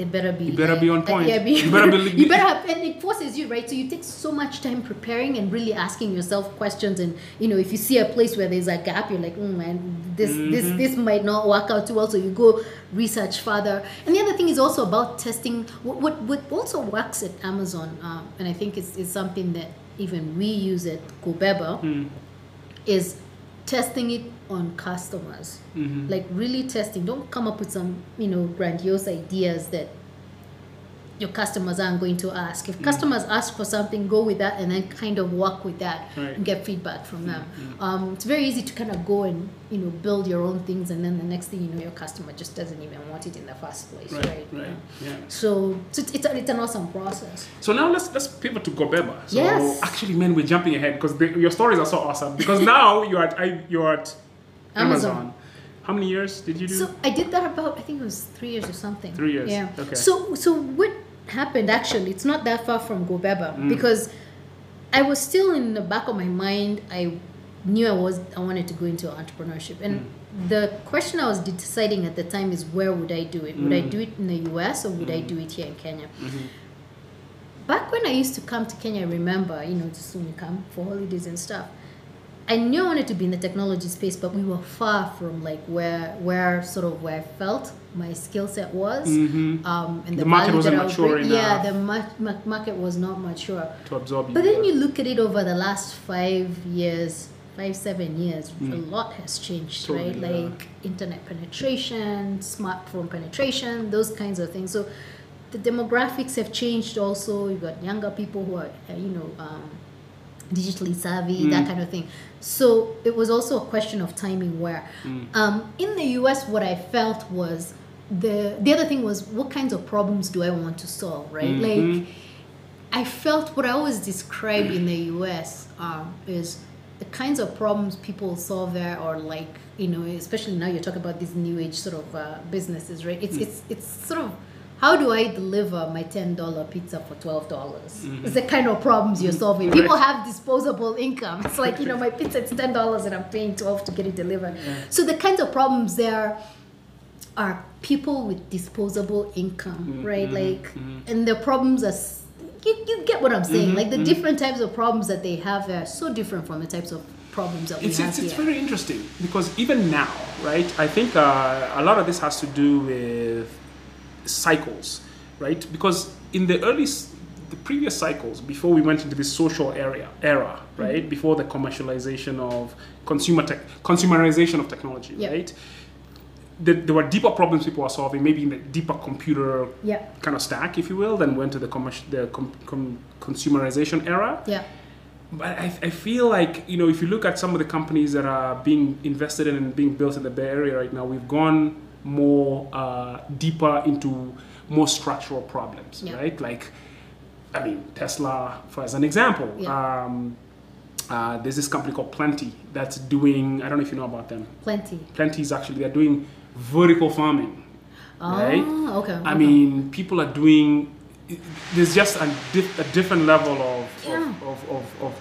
It better be. You better be on point. yeah, be- You better be- you better have, and it forces you right. So you take so much time preparing and really asking yourself questions. And you know, if you see a place where there's a gap, you're like, mm, man, this this Mm-hmm. this might not work out too well. So you go research further. And the other thing is also about testing. What what, what also works at Amazon, um, and I think it's, it's something that even we use at Gobeba, Hmm. is testing it on customers Mm-hmm. like really testing don't come up with some you know grandiose ideas that your customers aren't going to ask. If mm. customers ask for something, go with that and then kind of work with that Right. and get feedback from them. Mm-hmm. Mm-hmm. Um, it's very easy to kind of go and you know build your own things, and then the next thing you know, your customer just doesn't even want it in the first place, right? Right, right, yeah. So, so it's, it's, a, it's an awesome process. So now let's let's pivot to Gobeba. So Yes. actually, man, we're jumping ahead because your stories are so awesome. Because now you're at you're at Amazon. Amazon. How many years did you do? So I did that about I think it was three years or something. Three years, Yeah. okay. So so what happened actually? It's not that far from Gobeba Mm. because I was still in the back of my mind. I knew I was I wanted to go into entrepreneurship and. Mm. The question I was deciding at the time is where would I do it? Would I Mm. do it in the US or would I do it here in Kenya? Mhm. Back when I used to come to Kenya, I remember, you know, just when you come for holidays and stuff, I knew I wanted to be in the technology space, but we were far from like where where sort of where I felt my skill set was. Mhm. Um, and The the, market wasn't that I was mature bringing- Yeah, the ma- ma- market was not mature. to absorb you. But then you look at it over the last five years, five, seven years, a Mm. lot has changed, Totally, right? yeah. Like internet penetration, smartphone penetration, those kinds of things. So the demographics have changed also. You've got younger people who are, uh, you know, um, digitally savvy, that Mm. kind of thing. So it was also a question of timing where. Mm. Um, in the US, what I felt was the the other thing was what kinds of problems do I want to solve, right? Mhm. Like I felt what I always describe in the US um, is the kinds of problems people solve there are like you know especially now you're talking about these new age sort of uh, businesses right it's it's it's sort of how do I deliver my ten dollar pizza for twelve dollars? It's the kind of problems you're solving. Right. People have disposable income. It's like you know my pizza is ten dollars and I'm paying twelve to get it delivered. So the kinds of problems there are people with disposable income, Mhm, right? mhm, Like, mhm. and the problems are, you, you get what I'm saying. Mhm, like the different types of problems that they have are so different from the types of problems that we It's, have it's, it's here. very interesting because even now, right? I think uh, a lot of this has to do with cycles, right? Because in the early, the previous cycles, before we went into this social area era, mm-hmm. right? Before the commercialization of consumer tech, consumerization of technology, Yeah. right? There, there were deeper problems people were solving, maybe in the deeper computer Yeah, kind of stack, if you will, then went to the, commercial, the com, com, consumerization era. yeah, But I, I feel like, you know, if you look at some of the companies that are being invested in and being built in the Bay Area right now, we've gone more uh, deeper into more structural problems, Yeah. right? Like, I mean, Tesla, for as an example, Yeah. um, uh, there's this company called Plenty that's doing, I don't know if you know about them. plenty. Plenty is actually, they're doing vertical farming. Oh, Right? okay. I okay. mean, people are doing. There's just a, dif- a different level of, Yeah. of, of, of, of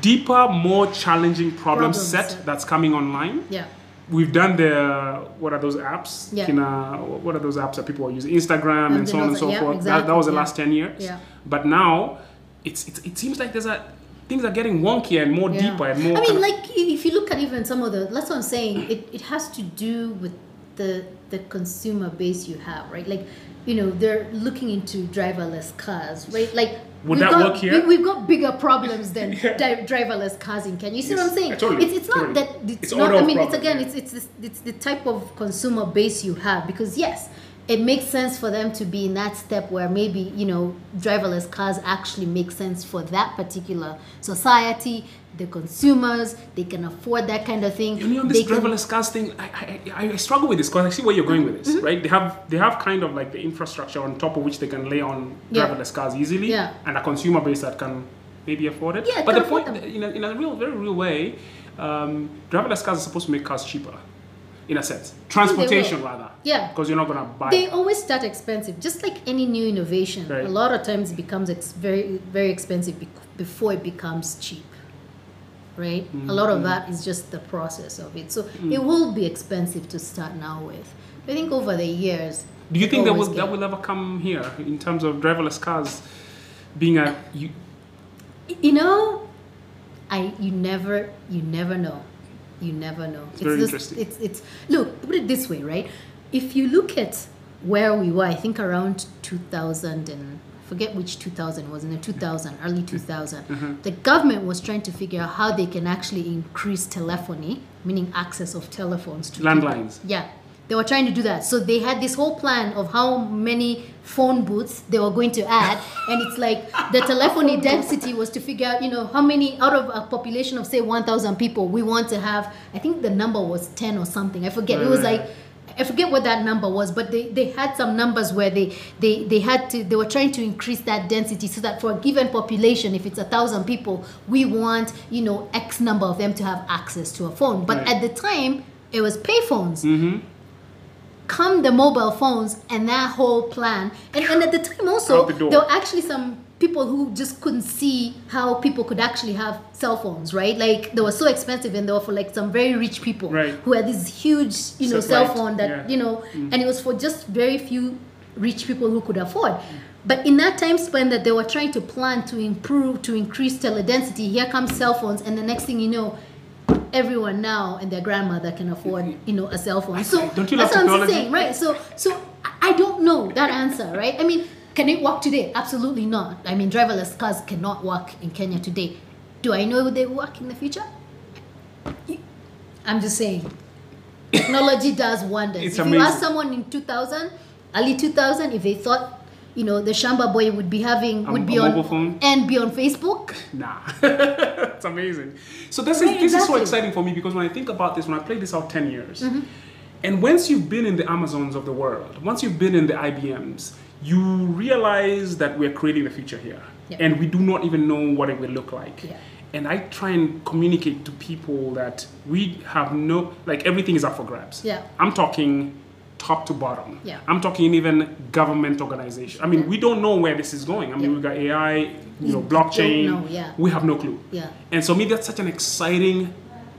deeper, more challenging problem Problem set set. that's coming online. yeah, We've done the what are those apps? Yeah. Kina, what are those apps that people are using? Instagram and, And so on and so yeah, forth. That, that was the yeah. last ten years. Yeah. But now, it's, it's it seems like there's a things are getting wonkier and more yeah. deeper and more. I mean, like if you look at even some of the, that's what I'm saying. It, it has to do with the the consumer base you have, right? Like, you know, they're looking into driverless cars, right? Like. Would we've that got, work here? We, have got bigger problems than Yeah. dri- driverless cars in Kenya. You see Yes, what I'm saying? totally, It's, it's not totally. that it's, It's not. I mean, it's again, it's it's this, it's the type of consumer base you have because yes, it makes sense for them to be in that step where maybe you know driverless cars actually make sense for that particular society, the consumers. They can afford that kind of thing. You know, this They can- driverless cars thing, I, I, I struggle with this because I see where you're going with this, Mm-hmm. right? They have they have kind of like the infrastructure on top of which they can lay on Yeah. driverless cars easily, Yeah. and a consumer base that can maybe afford it. Yeah, but the point, them. in a, in a real, very real way, um, driverless cars are supposed to make cars cheaper, in a sense, transportation rather. Yeah. because you're not gonna buy. They always start expensive, just like any new innovation. Right. A lot of times it becomes ex- very, very expensive bec- before it becomes cheap. Right? A lot Mm-hmm. of that is just the process of it. So it will be expensive to start now with. I think over the years. Do you think that will always that will ever come here in terms of driverless cars being a you, You know, I you never you never know. You never know. It's, very just- interesting. It's it's look put it this way, right? If you look at where we were, I think around 2000 and forget which 2000 was in the 2000 early 2000 Mm-hmm. the government was trying to figure out how they can actually increase telephony meaning access of telephones to. Landlines. yeah They were trying to do that. So they had this whole plan of how many phone booths they were going to add. and it's like the telephony density was to figure out, you know, how many out of a population of say 1,000 people we want to have. I think the number was 10 or something. I forget. It was like I forget what that number was, but they, they had some numbers where they, they, they had to they were trying to increase that density so that for a given population, if it's a thousand people, we want you know X number of them to have access to a phone. But Right. at the time, it was payphones. Mm-hmm. Come the mobile phones and that whole plan, and, and at the time also the there were actually some people who just couldn't see how people could actually have cell phones, right? Like they were so expensive and they were for like some very rich people Right. who had this huge, you know, cell phone that yeah. you know, mm. and it was for just very few rich people who could afford. But in that time span that they were trying to plan to improve, to increase teledensity, here comes cell phones, and the next thing you know, everyone now and their grandmother can afford, mm-hmm. you know, a cell phone. So Don't you that's what I'm saying, right? So, so I don't know that answer, right? I mean, can it work today? Absolutely not. I mean, driverless cars cannot work in Kenya today. Do I know they work in the future? I'm just saying. Technology does wonders. It's if you ask someone in 2000, early 2000, if they thought, you know, the Shamba boy would be having, A- would be a on, phone? and be on Facebook, Nah, it's amazing. So this Right, is this is so exciting for me because when I think about this, when I played this out ten years, Mm-hmm. and once you've been in the Amazons of the world, once you've been in the IBMs, you realize that we're creating the future here, Yeah. and we do not even know what it will look like. Yeah. And I try and communicate to people that we have no like everything is up for grabs. Yeah. I'm talking top to bottom. Yeah. I'm talking even government organization. I mean, Yeah. we don't know where this is going. I mean, we've got AI, you know, blockchain. know, yeah. We have no clue. yeah, And so, me, that's such an exciting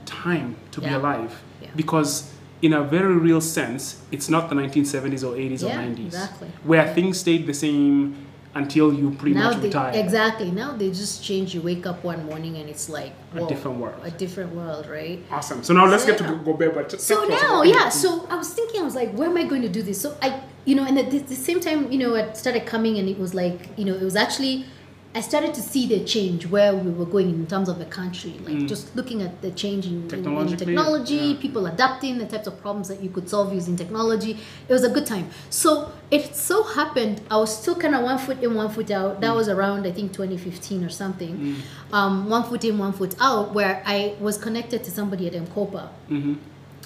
time to be alive Yeah. because, in a very real sense, it's not the 1970s or 80s or 90s exactly. where Yeah. things stayed the same until you pretty now much they, retire. exactly. Now they just change. You wake up one morning and it's like A different world. A different world, right? Awesome. So now let's get to Yeah. go Gobe. But So talk to us now, yeah. So I was thinking, I was like, where am I going to do this? So I, you know, and at the, the same time, you know, it started coming, and it was like, you know, it was actually, I started to see the change where we were going in terms of the country, like mm. just looking at the change in, in- technology, yeah. people adapting the types of problems that you could solve using technology. It was a good time. So it so happened I was still kind of one foot in, one foot out. That mm. was around I think 2015 or something. Mm. Um, one foot in, one foot out, where I was connected to somebody at Mkopa. Mm-hmm.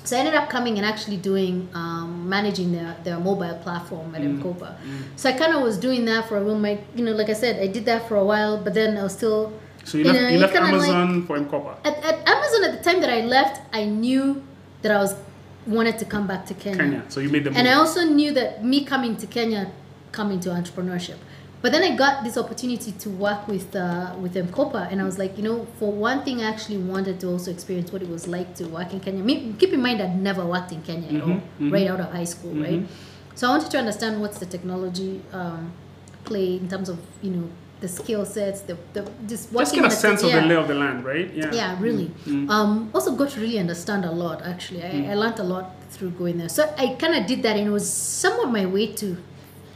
So I ended up coming and actually doing um, managing their, their mobile platform at Mkopa. So I kind of was doing that for a while. My, you know, like I said, I did that for a while, but then I was still. So you left, know, you left kinda like- Amazon for Mkopa. at, at Amazon at the time that I left, I knew that I was wanted to come back to Kenya. Kenya. So you made the move. And I also knew that me coming to Kenya, coming to entrepreneurship. But then I got this opportunity to work with uh, with Mkopa, and I was like, you know, for one thing, I actually wanted to also experience what it was like to work in Kenya. Me, keep in mind, I'd never worked in Kenya at all, mhm. right out of high school, right? So I wanted to understand what's the technology um, play in terms of you know the skill sets, the, the just Just get a the- sense of yeah. the lay of the land, right? Yeah. Yeah, really. Um, also got to really understand a lot. Actually, I, I learned a lot through going there. So I kind of did that, and it was somewhat my way to,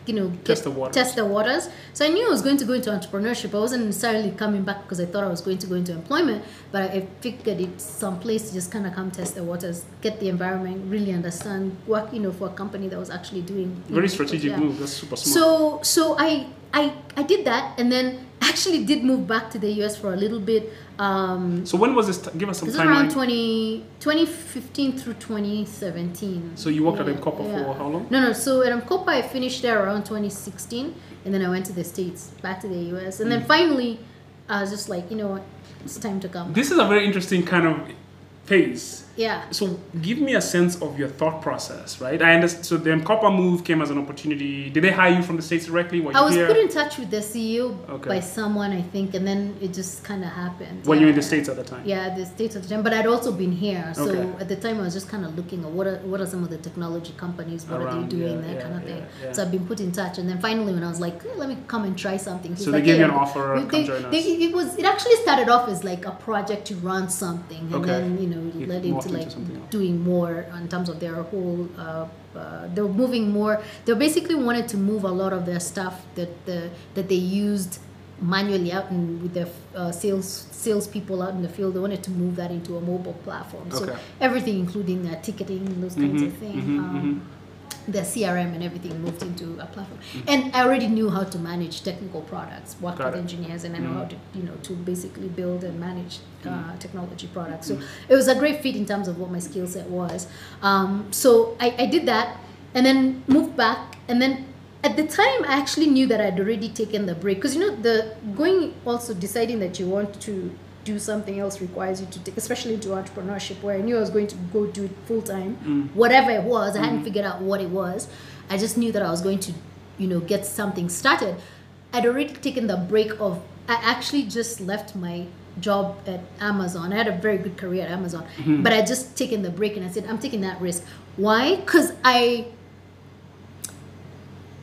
you know, get, Test the waters. Test the waters. So I knew I was going to go into entrepreneurship. I wasn't necessarily coming back because I thought I was going to go into employment, but I figured it's some place to just kind of come test the waters, get the environment, really understand, work, you know, for a company that was actually doing Very know, strategic move. That's super smart. So so I I I did that, and then actually did move back to the US for a little bit. Um, So when was this? Give us some this is around timeline. 20, 2015 through 2017. So you worked at Yeah, Mkopa yeah. for how long? No, no. So at Mkopa, I finished there around 2016, and then I went to the States, back to the US. And then Mm. finally, I was just like, you know what, it's time to come. This is a very interesting kind of phase. Yeah. So give me a sense of your thought process, right? I understand. So the Mkopa move came as an opportunity. Did they hire you from the states directly? Were you I was here? put in touch with the CEO Okay. by someone, I think, and then it just kind of happened. Were you in the states at the time? Yeah, the states at the time, but I'd also been here. So Okay. at the time, I was just kind of looking at what are what are some of the technology companies, what are they doing, yeah, that yeah, kind of thing. yeah, yeah. So I've been put in touch, and then finally, when I was like, "Eh, let me come and try something, he's So they like, gave you an offer, they- join us." they- it was it actually started off as like a project to run something, and Okay. then you know It led morphed into into like doing more in terms of their whole. Uh, uh, they're moving more. They basically wanted to move a lot of their stuff that the that they used manually out and with their uh, sales salespeople out in the field. They wanted to move that into a mobile platform. So everything, including uh, ticketing, those kinds of things. mhm, um, the CRM and everything moved into a platform. Mm-hmm. And I already knew how to manage technical products, work Got with it. engineers, and I know Mhm. how to, you know, to basically build and manage uh, Mm-hmm. technology products. So it was a great fit in terms of what my skill set was. Um, so I, I did that and then moved back. And then at the time, I actually knew that I'd already taken the break because, you know, the going also deciding that you want to do something else requires you to take, especially into entrepreneurship, where I knew I was going to go do it full time, mm. whatever it was. I hadn't mm. figured out what it was. I just knew that I was going to, you know, get something started. I'd already taken the break of. I actually just left my job at Amazon. I had a very good career at Amazon, mm-hmm. but I just taken the break and I said I'm taking that risk. Why? Because I.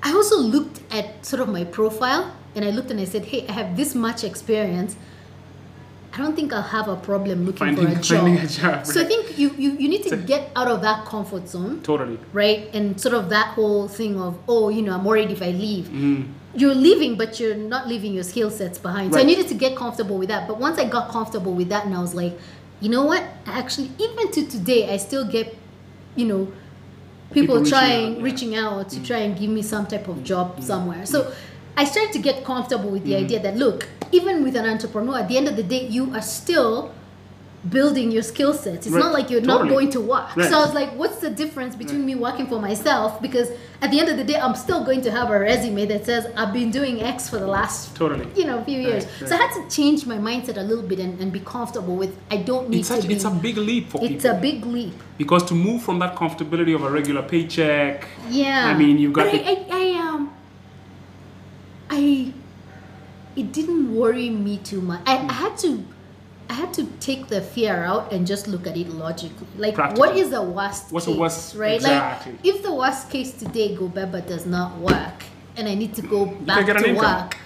I also looked at sort of my profile and I looked and I said, hey, I have this much experience. I don't think I'll have a problem looking Finding- for a job. finding a job, So I think you, you, you need to So- get out of that comfort zone Totally. right? And sort of that whole thing of, oh, you know, I'm worried if I leave. Mm. You're leaving, but you're not leaving your skill sets behind. So I needed to get comfortable with that. But once I got comfortable with that, and I was like, you know what? Actually, even to today, I still get, you know, people, People reaching trying, out, yeah. Mm. reaching out to try and give me some type of job somewhere. So I started to get comfortable with the idea that, look, even with an entrepreneur, at the end of the day, you are still building your skill sets. It's Right. not like you're not going to work. Right. So I was like, what's the difference between me working for myself? Because at the end of the day, I'm still going to have a resume that says I've been doing X for the last Totally. you know few years. Right, So I had to change my mindset a little bit and, and be comfortable with I don't need It's to be it's a big leap for it's people. a big leap. because to move from that comfortability of a regular paycheck. Yeah. I mean, you've got But the- I, I, I um I it didn't worry me too much. I, I had to I had to take the fear out and just look at it logically. Like what is the worst What's the worst- right? exactly. Like if the worst case today go Gobeba does not work and I need to go back to income. work,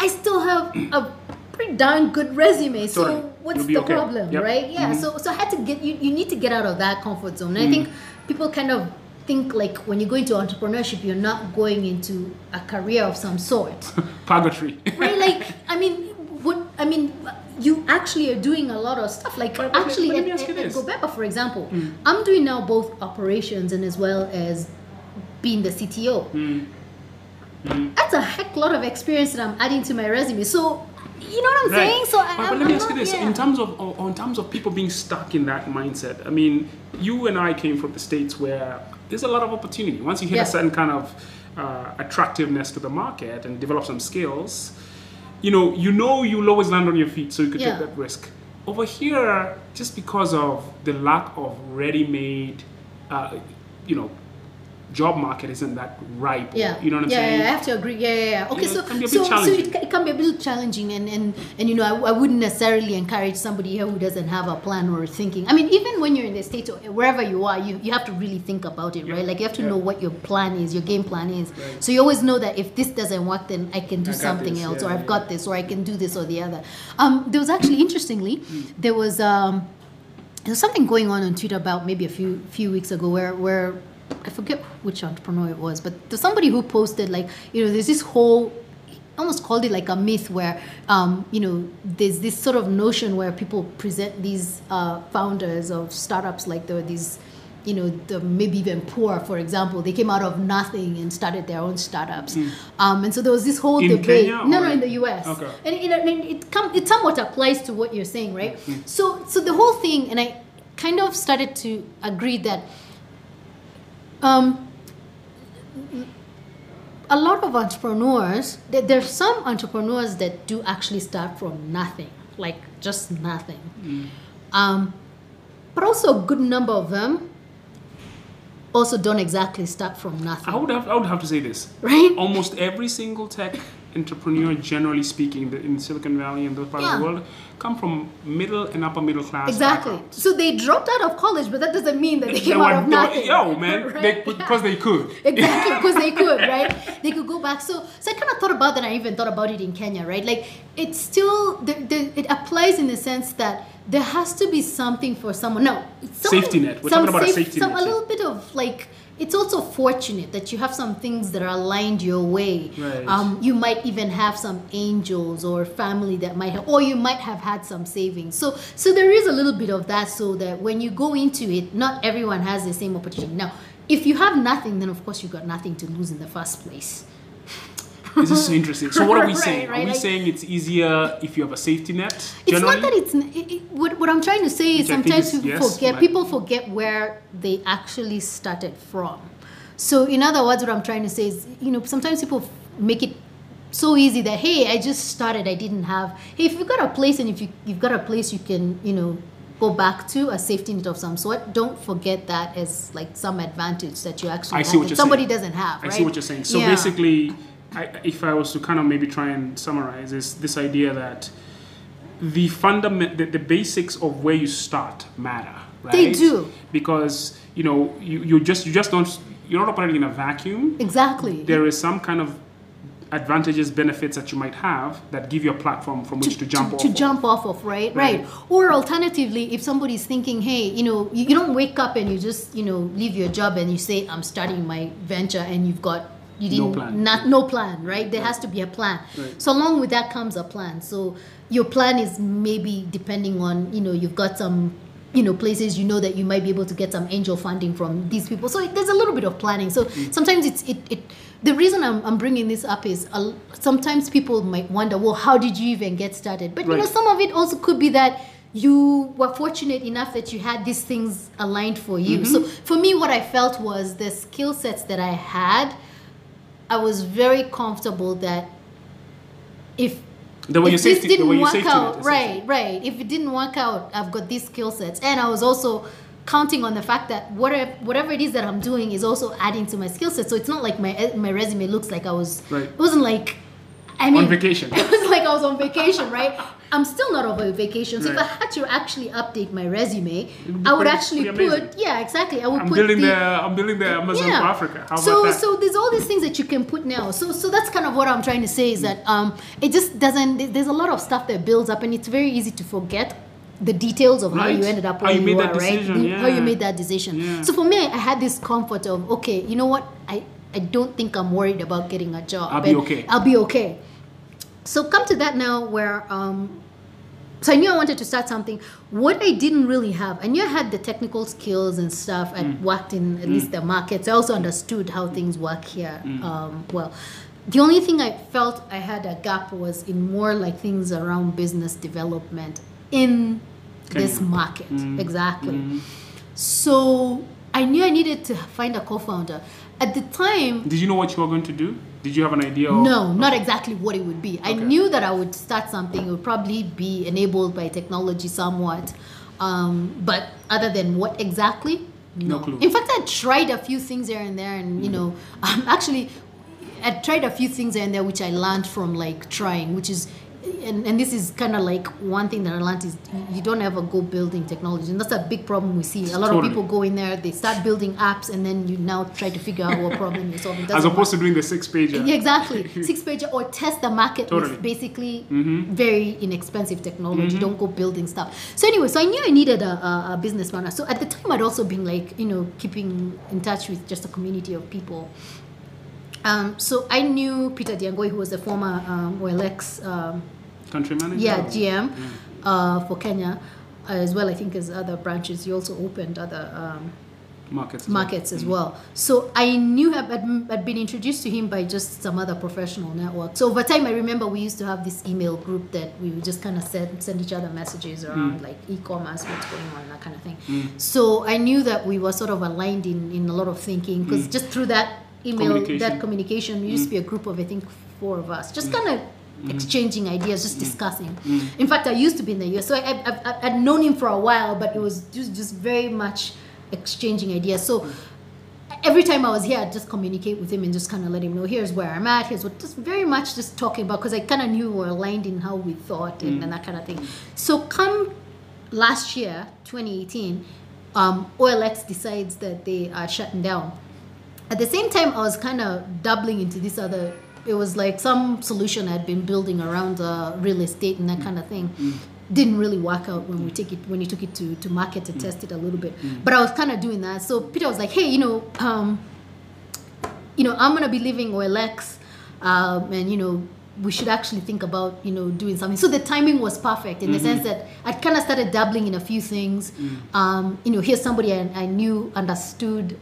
I still have a pretty darn good resume. So what's the okay. problem, Yep. right? Yeah. Mhm. So so I had to get you you need to get out of that comfort zone. And I think people kind of think like when you go into entrepreneurship, you're not going into a career of some sort, Purgatory. right? Like I mean, what I mean, you actually are doing a lot of stuff. Like But- but- actually, at, me ask you at, at this. Gobeba, for example, hmm. I'm doing now both operations and as well as being the CTO. Hmm. Hmm. That's a heck lot of experience that I'm adding to my resume. So. You know what I'm Right. saying? So, I, but, but let me ask you this: yeah. in terms of in terms of people being stuck in that mindset. I mean, you and I came from the states where there's a lot of opportunity. Once you hit Yeah. a certain kind of uh, attractiveness to the market and develop some skills, you know, you know, you'll always land on your feet, so you could Yeah. take that risk. Over here, just because of the lack of ready-made, uh, you know, job market isn't that ripe. or- Yeah, you know what I'm yeah, saying? Yeah, I have to agree. Yeah, yeah, yeah. Okay, know, so it can be a bit so, so challenging. it, it can be a bit challenging, and and and you know, I, I wouldn't necessarily encourage somebody here who doesn't have a plan or thinking. I mean, even when you're in the states or wherever you are, you, you have to really think about it, Yeah, right? Like you have to yeah. know what your plan is, your game plan is. Right. So you always know that if this doesn't work, then I can do I something this, else, or I've got this, or I can do this or the other. Um, there was actually interestingly, Hmm. there was um, there was something going on on Twitter about maybe a few few weeks ago where where I forget which entrepreneur it was, but there's somebody who posted like you know there's this whole almost called it like a myth where um, you know there's this sort of notion where people present these uh, founders of startups like there were these you know the maybe even poor for example. They came out of nothing and started their own startups. Um, and so there was this whole In debate. Kenya no no in the us Okay. and, it, and it, come, it somewhat applies to what you're saying right? So so the whole thing and i kind of started to agree that um, a lot of entrepreneurs there, there's some entrepreneurs that do actually start from nothing like just nothing. Um, but also a good number of them also don't exactly start from nothing. I would have I would have to say this. right? Almost every single tech entrepreneur, generally speaking, in Silicon Valley and those parts of the world, come from middle and upper middle class. exactly backgrounds. so they dropped out of college but that doesn't mean that they They came were out of nothing Yo, man, right? they, Yeah. because they could. exactly because they could right they could go back so so i kind of thought about that i even thought about it in kenya right like it's still the, the, it applies in the sense that there has to be something for someone no Safety net. We're talking about a safe- safety some, net, a little bit of like it's also fortunate that you have some things that are aligned your way. Right. Um, you might even have some angels or family that might have, or you might have had some savings. So, so there is a little bit of that, so that when you go into it, not everyone has the same opportunity. Now, if you have nothing, then of course you've got nothing to lose in the first place. This is so interesting. So what are we saying? right, are we like- saying it's easier if you have a safety net? It's not that it's it, it, what, what I'm trying to say is Which sometimes is- people yes, forget people forget where they actually started from. So in other words, what I'm trying to say is you know sometimes people make it so easy that hey I just started I didn't have hey if you've got a place and if you you've got a place you can you know go back to a safety net of some sort don't forget that as like some advantage that you actually I have what you're somebody saying. doesn't have I right? see what you're saying. So Yeah. basically, I, if I was to kind of maybe try and summarize, is this idea that the fundament, the, the basics of where you start matter, right? They do. because you know you, you just you just don't you're not operating in a vacuum. exactly There is some kind of advantages, benefits that you might have that give you a platform from which to, jump off. to of. jump off of right? Right. right or alternatively if somebody's thinking hey you know you, you don't wake up and you just you know leave your job and you say i'm starting my venture and you've got you didn't plan. not no plan right there has to be a plan Right. so along with that comes a plan so your plan is maybe depending on you know you've got some you know places you know that you might be able to get some angel funding from these people so there's a little bit of planning so Mm. sometimes it's it, it the reason I'm, I'm bringing this up is uh, sometimes people might wonder well how did you even get started but you know some of it also could be that you were fortunate enough that you had these things aligned for you so Mm-hmm. for me what i felt was the skill sets that i had i was very comfortable that if were your if this safety, didn't your work out, essentially. right, right. If it didn't work out, I've got these skill sets, and I was also counting on the fact that whatever whatever it is that I'm doing is also adding to my skill set. So it's not like my my resume looks like I was. Right. It wasn't like. I mean, vacation. It was like I was on vacation, right? I'm still not on vacation. So if I had to actually update my resume, I would actually amazing. put yeah, exactly. I would I'm put building the, the I'm building the Amazon for Africa. How so so there's all these things that you can put now. So so that's kind of what I'm trying to say is that um it just doesn't there's a lot of stuff that builds up and it's very easy to forget the details of how you ended up How where you you, made are, that right? decision, The- How you made that decision. Yeah. So for me, I had this comfort of okay, you know what? I I don't think I'm worried about getting a job. I'll be okay. I'll be okay. So come to that now where um so I knew I wanted to start something. What I didn't really have, I knew I had the technical skills and stuff. I Mm. worked in at least the markets. I also understood how things work here. Mm. Um, well, the only thing I felt I had a gap was in more like things around business development in this market. Mm. Exactly. Mhm. So I knew I needed to find a co-founder. At the time, Did you know what you were going to do? Did you have an idea? Of, no, not exactly what it would be. I knew that I would start something. It would probably be enabled by technology somewhat. Um, but other than what exactly? No clue. In fact, I tried a few things here and there, and you know, um, actually, I tried a few things here and there which I learned from like trying, which is. And, and this is kind of like one thing that I learned is you don't ever go building technology, and that's a big problem we see. A lot Totally. of people go in there, they start building apps, and then you now try to figure out what problem you're solving. As opposed to doing the six pager. yeah, exactly. Six pager or test the market Totally. with basically Mhm. very inexpensive technology. Mhm. Don't go building stuff. So anyway, so I knew I needed a, a, a business partner. So at the time, I'd also been like, you know, keeping in touch with just a community of people. Um, so I knew Peter Ndiang'ui, who was the former um, OLX um, Country manager. yeah, GM Yeah. uh, for Kenya, as well. I think as other branches, he also opened other um, Markets. as well. markets as Mm. well. So I knew I'd, been introduced to him by just some other professional network. So over time, I remember we used to have this email group that we would just kind of send send each other messages around like e-commerce, what's going on, that kind of thing. Mm. So I knew that we were sort of aligned in in a lot of thinking because just through that email, Communication. that communication, we used to be a group of I think four of us, just mm. kind of. Mm. Exchanging ideas, just mm. discussing. In fact, I used to be in the US, so I, I, I, I'd known him for a while, but it was just, just very much exchanging ideas. So every time I was here, I'd just communicate with him and just kind of let him know here's where I'm at, here's what, just very much just talking about because I kind of knew we were aligned in how we thought and, and that kind of thing. So come last year, 2018, um, OLX decides that they are shutting down. At the same time, I was kind of doubling into this other. It was like some solution I'd been building around uh, real estate and that kind of thing. Didn't really work out when we take it when you took it to, to market to test it a little bit. But I was kind of doing that. So Peter was like, "Hey, you know, um, you know, I'm gonna be leaving OLX, um, and you know, we should actually think about you know doing something. So the timing was perfect in the sense that I kind of started dabbling in a few things. Um, you know, here's somebody I, I knew understood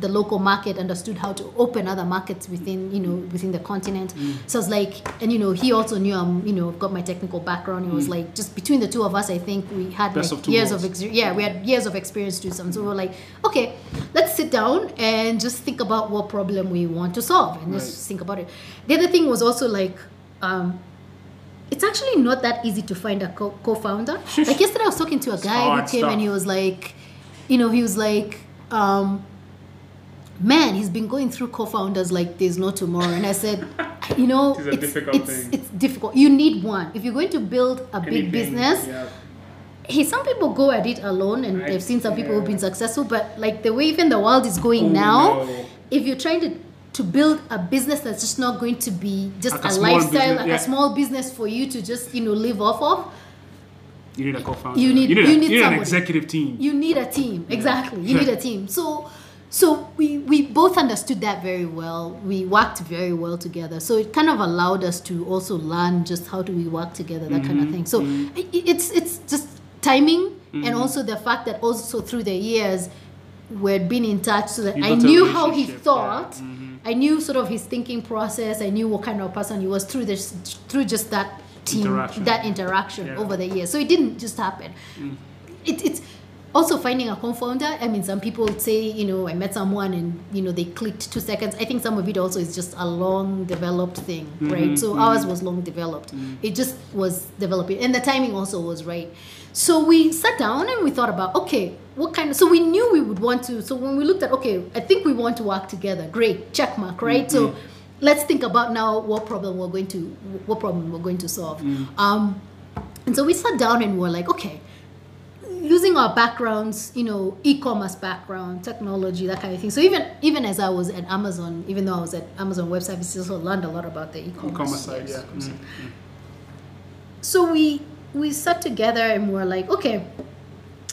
the local market, understood how to open other markets within you know within the continent. So it's like, and you know, he also knew I'm you know got my technical background. It was like just between the two of us, I think we had Best like of years worlds. of ex- yeah, we had years of experience to do something. So we were like, okay, let's sit down and just think about what problem we want to solve and Right. just think about it. The other thing was also like, um, it's actually not that easy to find a co- co-founder. like yesterday, I was talking to a guy who came stuff. and he was like, you know, he was like, um, man, he's been going through co-founders like there's no tomorrow. And I said, you know, It's difficult it's, thing. it's difficult. You need one if you're going to build a big business yeah. hey, some people go at it alone, and Right, they've seen some people yeah. who've been successful. But like the way even the world is going Oh, now, no. if you're trying to to build a business that's just not going to be just Like a a, lifestyle, business, like yeah. a small business for you to just you know live off of, You need a co-founder. You need- you need, you need you need an executive team. you need a team. Exactly, you need a team. So. So we, we both understood that very well. We worked very well together. So it kind of allowed us to also learn just how do we work together, that Mm-hmm. kind of thing. So i- it's it's just timing and also the fact that also through the years we'd been in touch so that You I knew how he thought. Mhm. I knew sort of his thinking process. I knew what kind of person he was through this through just that team Interaction. that interaction Yeah. over the years. So it didn't just happen. It, it's also finding a co-founder. I mean, some people say, you know, I met someone and you know they clicked two seconds. I think some of it also is just a long developed thing, mm-hmm. right? So mm-hmm. ours was long developed. Mm-hmm. It just was developing, and the timing also was right. So we sat down and we thought about okay, what kind of. So we knew we would want to. So when we looked at okay, I think we want to work together. Great, check mark, right? So let's think about now what problem we're going to what problem we're going to solve. Um, and so we sat down and we're like, okay, using our backgrounds, you know, e-commerce background, technology, that kind of thing. So even even as I was at Amazon, even though I was at Amazon Web Services, I also learned a lot about the e-commerce, E-commerce side, yeah. Mhm. So we we sat together and we're like, okay,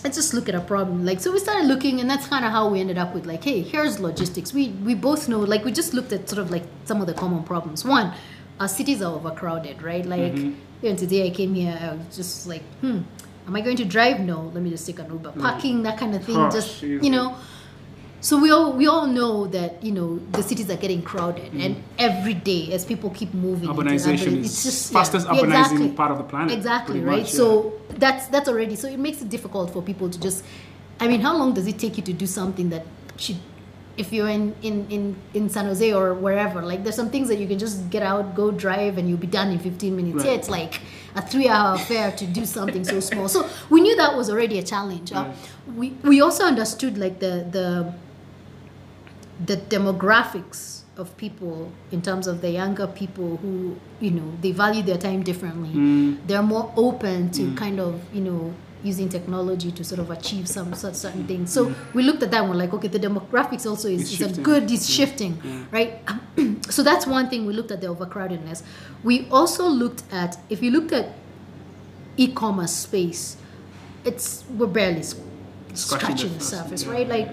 let's just look at a problem. Like so we started looking and that's kind of how we ended up with like, hey, here's logistics. We we both know like we just looked at sort of like some of the common problems. One, our cities are overcrowded, right? Like even today I came here, I was just like, hmm, am I going to drive? No, let me just take an Uber. Mm. Parking, that kind of thing. Just Jesus. you know. So we all we all know that you know the cities are getting crowded, mm. and every day as people keep moving, Urbanization urban- is fastest yeah, urbanizing exactly. part of the planet, Exactly right. much, yeah. So that's that's already so it makes it difficult for people to just. I mean, how long does it take you to do something that should, if you're in in in in San Jose or wherever? Like, there's some things that you can just get out, go drive, and you'll be done in 15 minutes. Right. Here, it's like a three-hour affair to do something so small. So we knew that was already a challenge. Uh, we we also understood like the the the demographics of people in terms of the younger people who you know they value their time differently. Mm. they're more open to kind of you know using technology to sort of achieve some certain things. So we looked at that and we're like okay the demographics also is, is a good is shifting right so that's one thing we looked at the overcrowdedness we also looked at if you looked at e-commerce space it's we're barely s- scratching, the surface, yeah. right? Like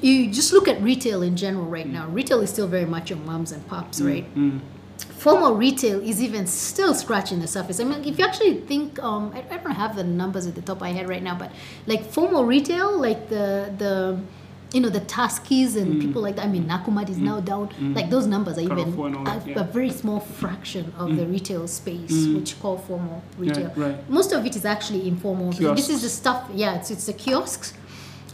you just look at retail in general right now. Retail is still very much your moms and pops, right? Mm. Formal retail is even still scratching the surface. I mean, if you actually think, um, I, I don't have the numbers at the top of my head right now, but like formal retail, like the the you know the Tuskys and Mm. people like that. I mean, Nakumatt is now down. Like those numbers are even Carrefour and all a, yeah. Mm. a very small fraction of the retail space, which call formal retail. right. Most of it is actually informal. This is the stuff. Yeah, it's it's the kiosks.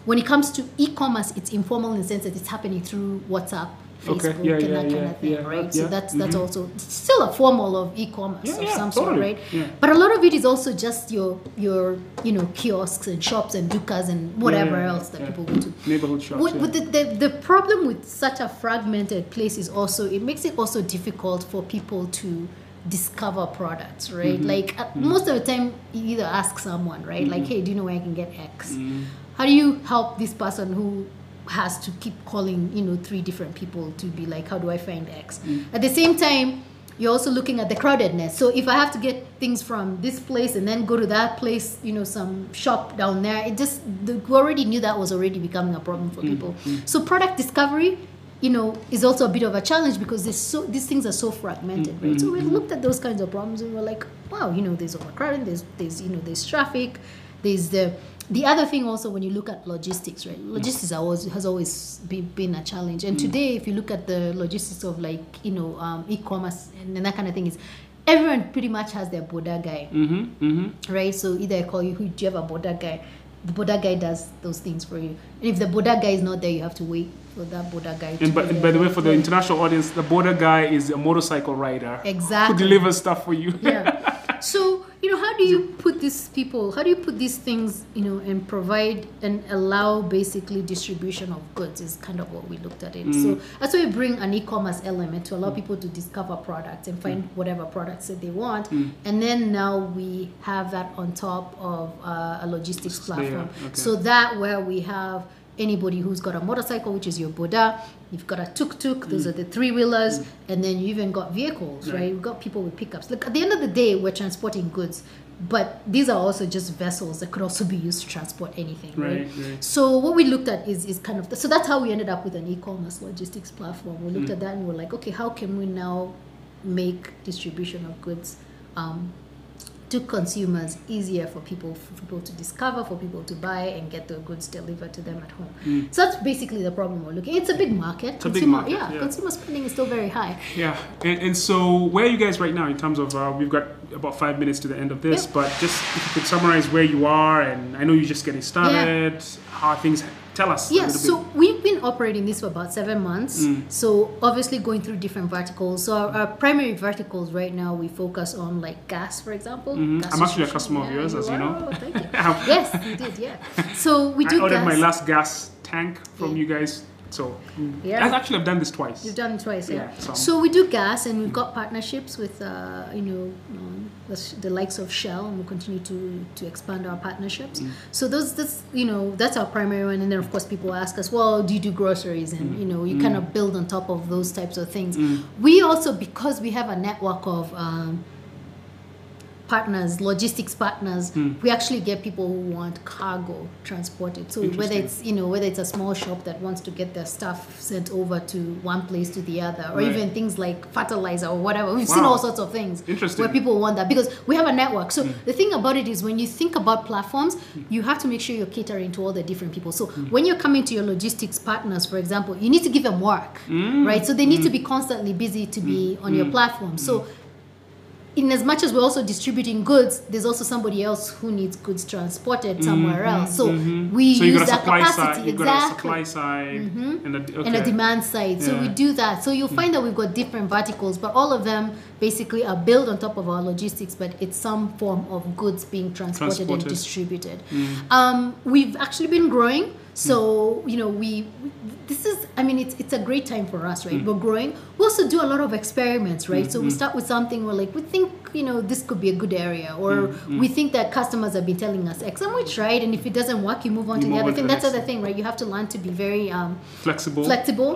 When it comes to e-commerce, it's informal in the sense that it's happening through WhatsApp, Okay, Facebook, yeah, and yeah, that kind yeah, of thing, right? So that's that's mhm. also still a formal of e-commerce of some totally, sort, right? But a lot of it is also just your your you know kiosks and shops and dukas and whatever else that people go to. Neighborhood shops. What, but the, the, the problem with such a fragmented place is also it makes it also difficult for people to discover products right Mm-hmm. like uh, most of the time you either ask someone right like hey do you know where i can get x Mm-hmm. how do you help this person who has to keep calling you know three different people to be like how do i find x Mm. at the same time you're also looking at the crowdedness so if i have to get things from this place and then go to that place you know some shop down there it just the, we already knew that was already becoming a problem Mm. for people so product discovery you know, is also a bit of a challenge because so these things are so fragmented, right? So we looked at those kinds of problems and we're like, wow, you know, there's overcrowding, there's there's you know, there's traffic, there's the the other thing also when you look at logistics, right? Logistics always, has always been, been a challenge. And today, if you look at the logistics of like you know um, e-commerce and that kind of thing, is everyone pretty much has their boda guy, Mm-hmm. Mm-hmm. right? So either I call you, who do you have a boda guy? The boda guy does those things for you. And if the boda guy is not there, you have to wait for that boda guy. to And by, and by the way, for the international audience, the boda guy is a motorcycle rider Exactly. who delivers stuff for you. yeah. So you know, how do you put these people? How do you put these things? You know, and provide and allow basically distribution of goods is kind of what we looked at it. So that's why we bring an e-commerce element to allow people to discover products and find whatever products that they want, and then now we have that on top of uh, a logistics platform. okay. So that where we have anybody who's got a motorcycle, which is your Boda, you've got a tuk tuk, those mm. are the three wheelers, mm. and then you even got vehicles, right? Right. You've got people with pickups. Look, at the end of the day, we're transporting goods, but these are also just vessels that could also be used to transport anything, right? Right. So what we looked at is is kind of so that's how we ended up with an e-commerce logistics platform. We looked mm. at that and we're like, okay, how can we now make distribution of goods um, to consumers easier for people for people to discover, for people to buy and get the goods delivered to them at home. So that's basically the problem we're looking. It's a big market. Mm. a big market, yeah, yeah. consumer spending is still very high. Yeah, and, and so where are you guys right now in terms of uh, we've got about five minutes to the end of this, Yeah. but just if you could summarize where you are, and I know you're just getting started, yeah. how are things tell us. yes Yeah, so we've been operating this for about seven months. Mm. So obviously going through different verticals. So our, our primary verticals right now we focus on like gas, for example. Mhm. Gas I'm actually a customer of yours, as you know. Oh, thank you. Yes, you did. Yeah. So we do I ordered gas. my last gas tank from Yeah. you guys, so mm, Yeah. I actually have done this twice. You've done it twice, yeah. Yeah, some. So we do gas, and we've got partnerships with, uh, you know, um, the, the likes of Shell, and we'll continue to to expand our partnerships. Mm. So those, that's you know, that's our primary one, and then of course people ask us, well, do you do groceries? And Mm. you know, you kind of build on top of those types of things. We also, because we have a network of um, partners, logistics partners, Hmm. we actually get people who want cargo transported. So whether it's you know whether it's a small shop that wants to get their stuff sent over to one place to the other, or Right. even things like fertilizer or whatever. We've seen all sorts of things Interesting. where people want that because we have a network. So hmm. the thing about it is when you think about platforms, hmm. you have to make sure you're catering to all the different people. So hmm. when you're coming to your logistics partners, for example, you need to give them work, right? So they need to be constantly busy to be on your platform. So in as much as we're also distributing goods, there's also somebody else who needs goods transported somewhere else. So we Mm-hmm. so you use got a that supply capacity side, you got a exactly supply side, and a, okay. and a demand side. So we Yeah. Do that. So you'll find that we've got different verticals, but all of them basically are built on top of our logistics, but it's some form of goods being transported, and distributed. Hmm. Um, we've actually been growing. So you know, we this is I mean it's it's a great time for us, right? We're growing. We also do a lot of experiments, right? So we start with something we're like we think you know this could be a good area, or Hmm. we think that customers have been telling us X, and we try it, and if it doesn't work, you move on You to the other thing. That's the other thing, right? You have to learn to be very um, flexible. flexible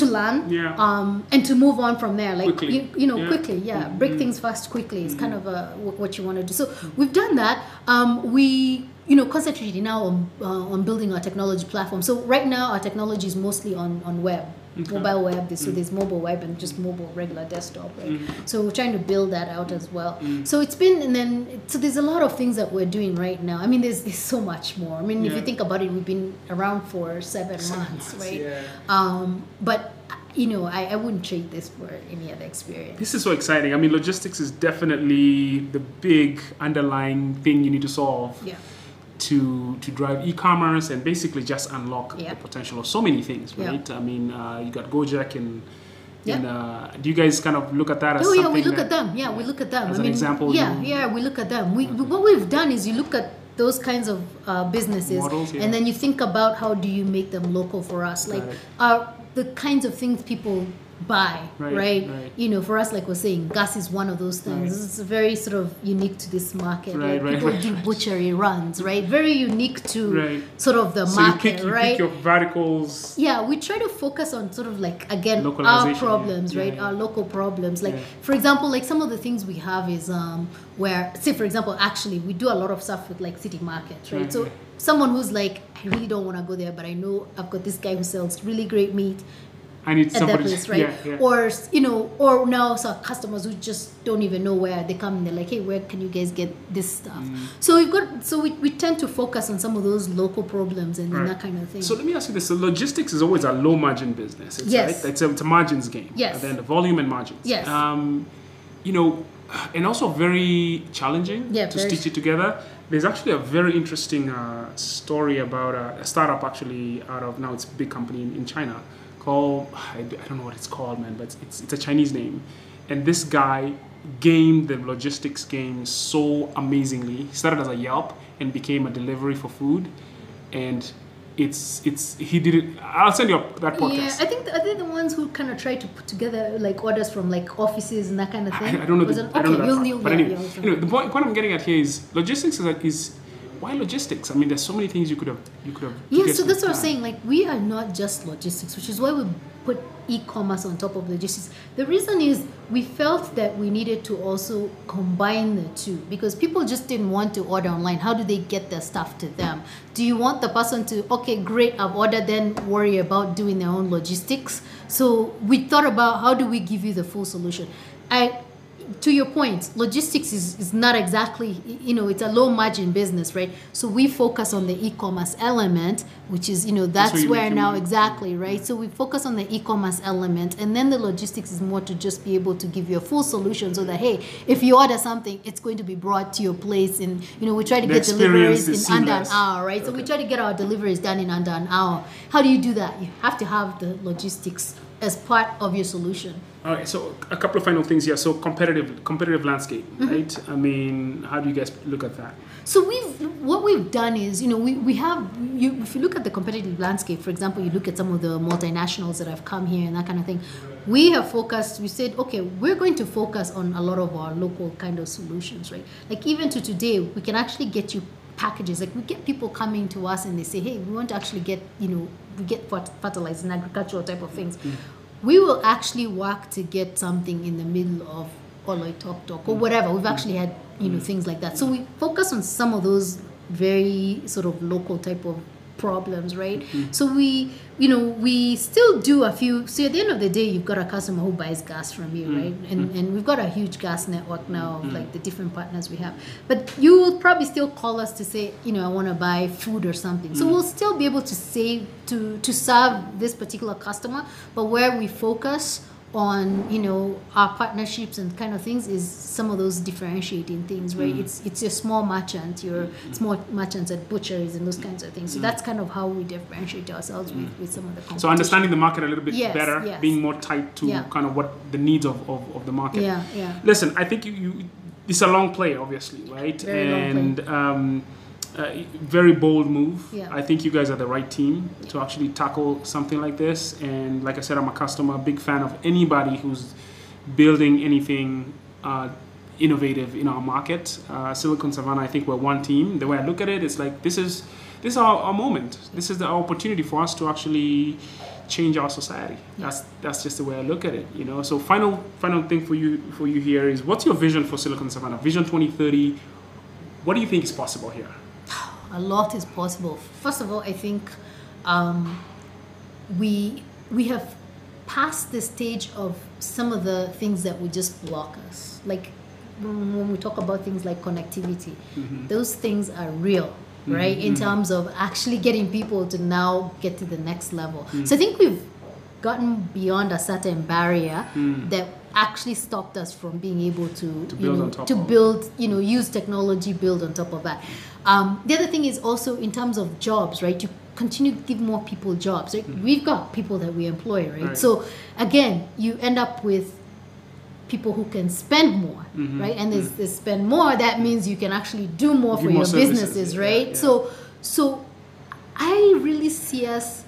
to learn Yeah. um, and to move on from there like you, you know Yeah. quickly yeah break things fast quickly is kind of uh, wh- what you want to do so we've done that um, we you know concentrating now on, uh, on building our technology platform. So right now our technology is mostly on, on web mobile web. So there's mobile web and just mobile regular desktop right? So we're trying to build that out as well. So it's been and then so there's a lot of things that we're doing right now. I mean there's, there's so much more. I mean if you think about it we've been around for seven, months right? Yeah. um, but you know, I, I wouldn't trade this for any other experience. This is so exciting. I mean, logistics is definitely the big underlying thing you need to solve. Yeah, to to drive e-commerce and basically just unlock Yeah. the potential of so many things, right? I mean, uh, you got Gojek and. Yeah. And, uh, do you guys kind of look at that as oh yeah, we look that, at them. Yeah, we look at them. As I an mean, example, yeah, you- yeah, we look at them. We what we've done is you look at those kinds of uh, businesses, Models, yeah. and then you think about how do you make them local for us, like uh, the kinds of things people buy, Right, right? right. You know, for us, like we're saying, gas is one of those things. Right. It's very sort of unique to this market. Right, like right, people do butchery runs, right? Very unique to Right. sort of the So you market, pick, you right? pick your verticals. yeah we try to focus on sort of like again our problems yeah. right Yeah. our local problems like Yeah. for example like some of the things we have is um where say for example actually we do a lot of stuff with like city markets right so someone who's like i really don't want to go there but i know i've got this guy who sells really great meat I need at that somebody. place, right? Yeah, yeah. Or you know, or now some customers who just don't even know where they come. and They're like, hey, where can you guys get this stuff? Mm. So we've got, so we, we tend to focus on some of those local problems and, Right. that kind of thing. So let me ask you this: so logistics is always a low margin business. It's, Yes. right? it's, a, it's a margins game. Yes. And then the volume and margins. Yes. Um, you know, and also very challenging Yeah, to very stitch it together. There's actually a very interesting uh, story about a, a startup actually out of now it's a big company in, in China called I, don't know what it's called man, but it's it's a Chinese name, and this guy gamed the logistics game so amazingly. He started as a Yelp and became a delivery for food, and it's it's he did it. I'll send you up that podcast. Yeah, I think the, I think the ones who kind of try to put together like orders from like offices and that kind of thing. I, I don't know. The, it- I don't know okay, that you'll- part. you'll- but yeah, anyway, yeah, anyway, the point, point I'm getting at here is logistics is, is why logistics? I mean, there's so many things you could have you could have. Yeah, so that's what I'm saying. Like, we are not just logistics, which is why we put e-commerce on top of logistics. The reason is we felt that we needed to also combine the two because people just didn't want to order online. How do they get their stuff to them? Do you want the person to okay, great, I've ordered, then worry about doing their own logistics? So we thought about how do we give you the full solution. I to your point, logistics is, is not exactly, you know, it's a low margin business, right? So we focus on the e-commerce element, which is, you know, that's, where where now money. exactly, right? So we focus on the e-commerce element, and then the logistics is more to just be able to give you a full solution, so that hey, if you order something, it's going to be brought to your place, and you know, we try to The get deliveries in under an hour, right? So we try to get our deliveries done in under an hour. How do you do that? You have to have the logistics as part of your solution. All right, so a couple of final things here. So competitive competitive landscape, Mm-hmm. right? I mean, how do you guys look at that? So we've what we've done is, you know, we, we have you if you look at the competitive landscape, for example, you look at some of the multinationals that have come here and that kind of thing. We have focused, we said, okay, we're going to focus on a lot of our local kind of solutions, right? Like even to today, we can actually get you packages. Like we get people coming to us and they say, hey, we want to actually get, you know, we get fert- fertilizers and agricultural type of things. We will actually work to get something in the middle of Oloitoktok or mm. whatever. We've actually had, you know, mm. things like that. So we focus on some of those very sort of local type of problems, right? Mm-hmm. So we, you know, we still do a few. So at the end of the day, you've got a customer who buys gas from you, right? Mm-hmm. And and we've got a huge gas network now of mm-hmm. like the different partners we have. But you will probably still call us to say, you know, I want to buy food or something. So we'll still be able to say to to serve this particular customer, but where we focus on you know our partnerships and kind of things is some of those differentiating things right Mm. it's it's your small merchant your small merchants at butcheries and those kinds of things so that's kind of how we differentiate ourselves with, with some of the. Mm. So understanding the market a little bit Yes, better, yes. being more tight to Yeah. kind of what the needs of, of, of the market. yeah yeah Listen, I think you, you it's a long play, obviously, right? Very long play. and um, uh, very bold move. Yeah. I think you guys are the right team to actually tackle something like this. And like I said, I'm a customer, big fan of anybody who's building anything uh, innovative in our market. Uh, Silicon Savannah, I think we're one team. The way I look at it, it's like this is this is our, our moment. This is the opportunity for us to actually change our society. That's that's just the way I look at it. You know. So final final thing for you for you here is what's your vision for Silicon Savannah? Vision 2030. What do you think is possible here? A lot is possible. First of all, I think um, we we have passed the stage of some of the things that would just block us. Like when when we talk about things like connectivity, mm-hmm. those things are real, mm-hmm. right? In mm-hmm. terms of actually getting people to now get to the next level. Mm. So I think we've gotten beyond a certain barrier mm. that actually stopped us from being able to, you build know, on top to build you know use technology build on top of that. Um, the other thing is also in terms of jobs right? You continue to give more people jobs right? We've got people that we employ right? Right. so again you end up with people who can spend more Mm-hmm. right? And as they spend more that means you can actually do more for more your services, businesses yeah, right? yeah. so so i really see us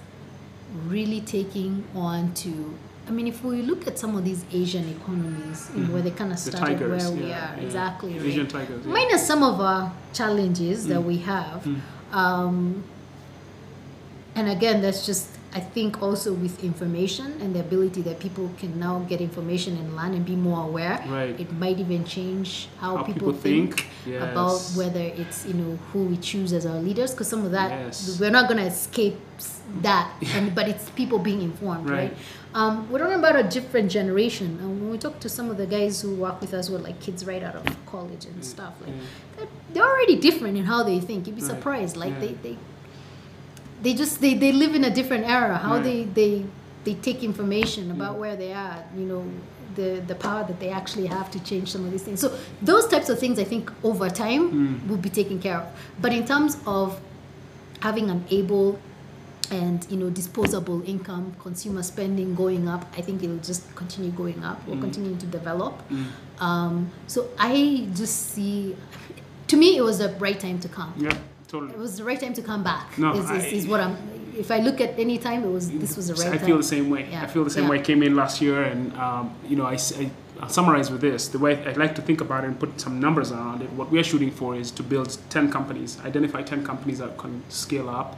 really taking on to I mean, if we look at some of these Asian economies, you know, where they kind of Mm-hmm. Started tigers, where we yeah, are, yeah. exactly. right? Asian tigers. Yeah. Mm. minus some of our challenges that we have um, and again that's just I think also with information and the ability that people can now get information and learn and be more aware, Right. it might even change how, How people, people think, think, about whether it's you know who we choose as our leaders. Because some of that Yes. we're not gonna escape that, and, but it's people being informed, right? Right. Um, we're talking about a different generation. And when we talk to some of the guys who work with us, who are like kids right out of mm. college and mm. stuff, like mm. they're, they're already different in how they think. You'd be surprised. Like they, they they just they, they live in a different era. How they they they take information about where they are you know the the power that they actually have to change some of these things. So those types of things i think over time will be taken care of. But in terms of having an able and you know disposable income consumer spending going up i think it'll just continue going up or continuing to develop um, so i just see to me it was the right time to come Yeah, totally. it was the right time to come back. No, is, is, I- is what I'm. If I look at any time, it was this was the right I time. feel the same way. Yeah, I feel the same yeah. way. I came in last year, and um, you know, I, I- I'll summarize with this: the way I like to think about it and put some numbers around it. What we're shooting for is to build ten companies, identify ten companies that can scale up.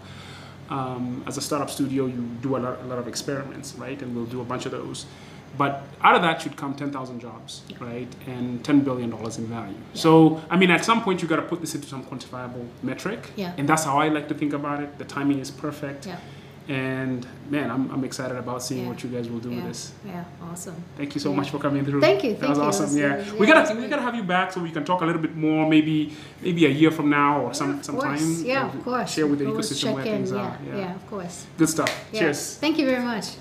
Um, as a startup studio, you do a lot, a lot of experiments, right? And we'll do a bunch of those. But out of that should come 10,000 jobs, right? And $10 billion in value. So, I mean, at some point, you got to put this into some quantifiable metric. Yeah. And that's how I like to think about it. The timing is perfect. Yeah, And man, I'm, I'm excited about seeing Yeah. what you guys will do with this. yeah, awesome. Thank you so Yeah. much for coming through. Thank you, That thank was you. Awesome. was- yeah. we gotta we gotta have you back so we can talk a little bit more. Maybe maybe a year from now or some Yeah, sometime. Yeah, of course. Share with the Always ecosystem where in. things yeah, are. yeah, of course. Good stuff. Yeah. Cheers. Thank you very much.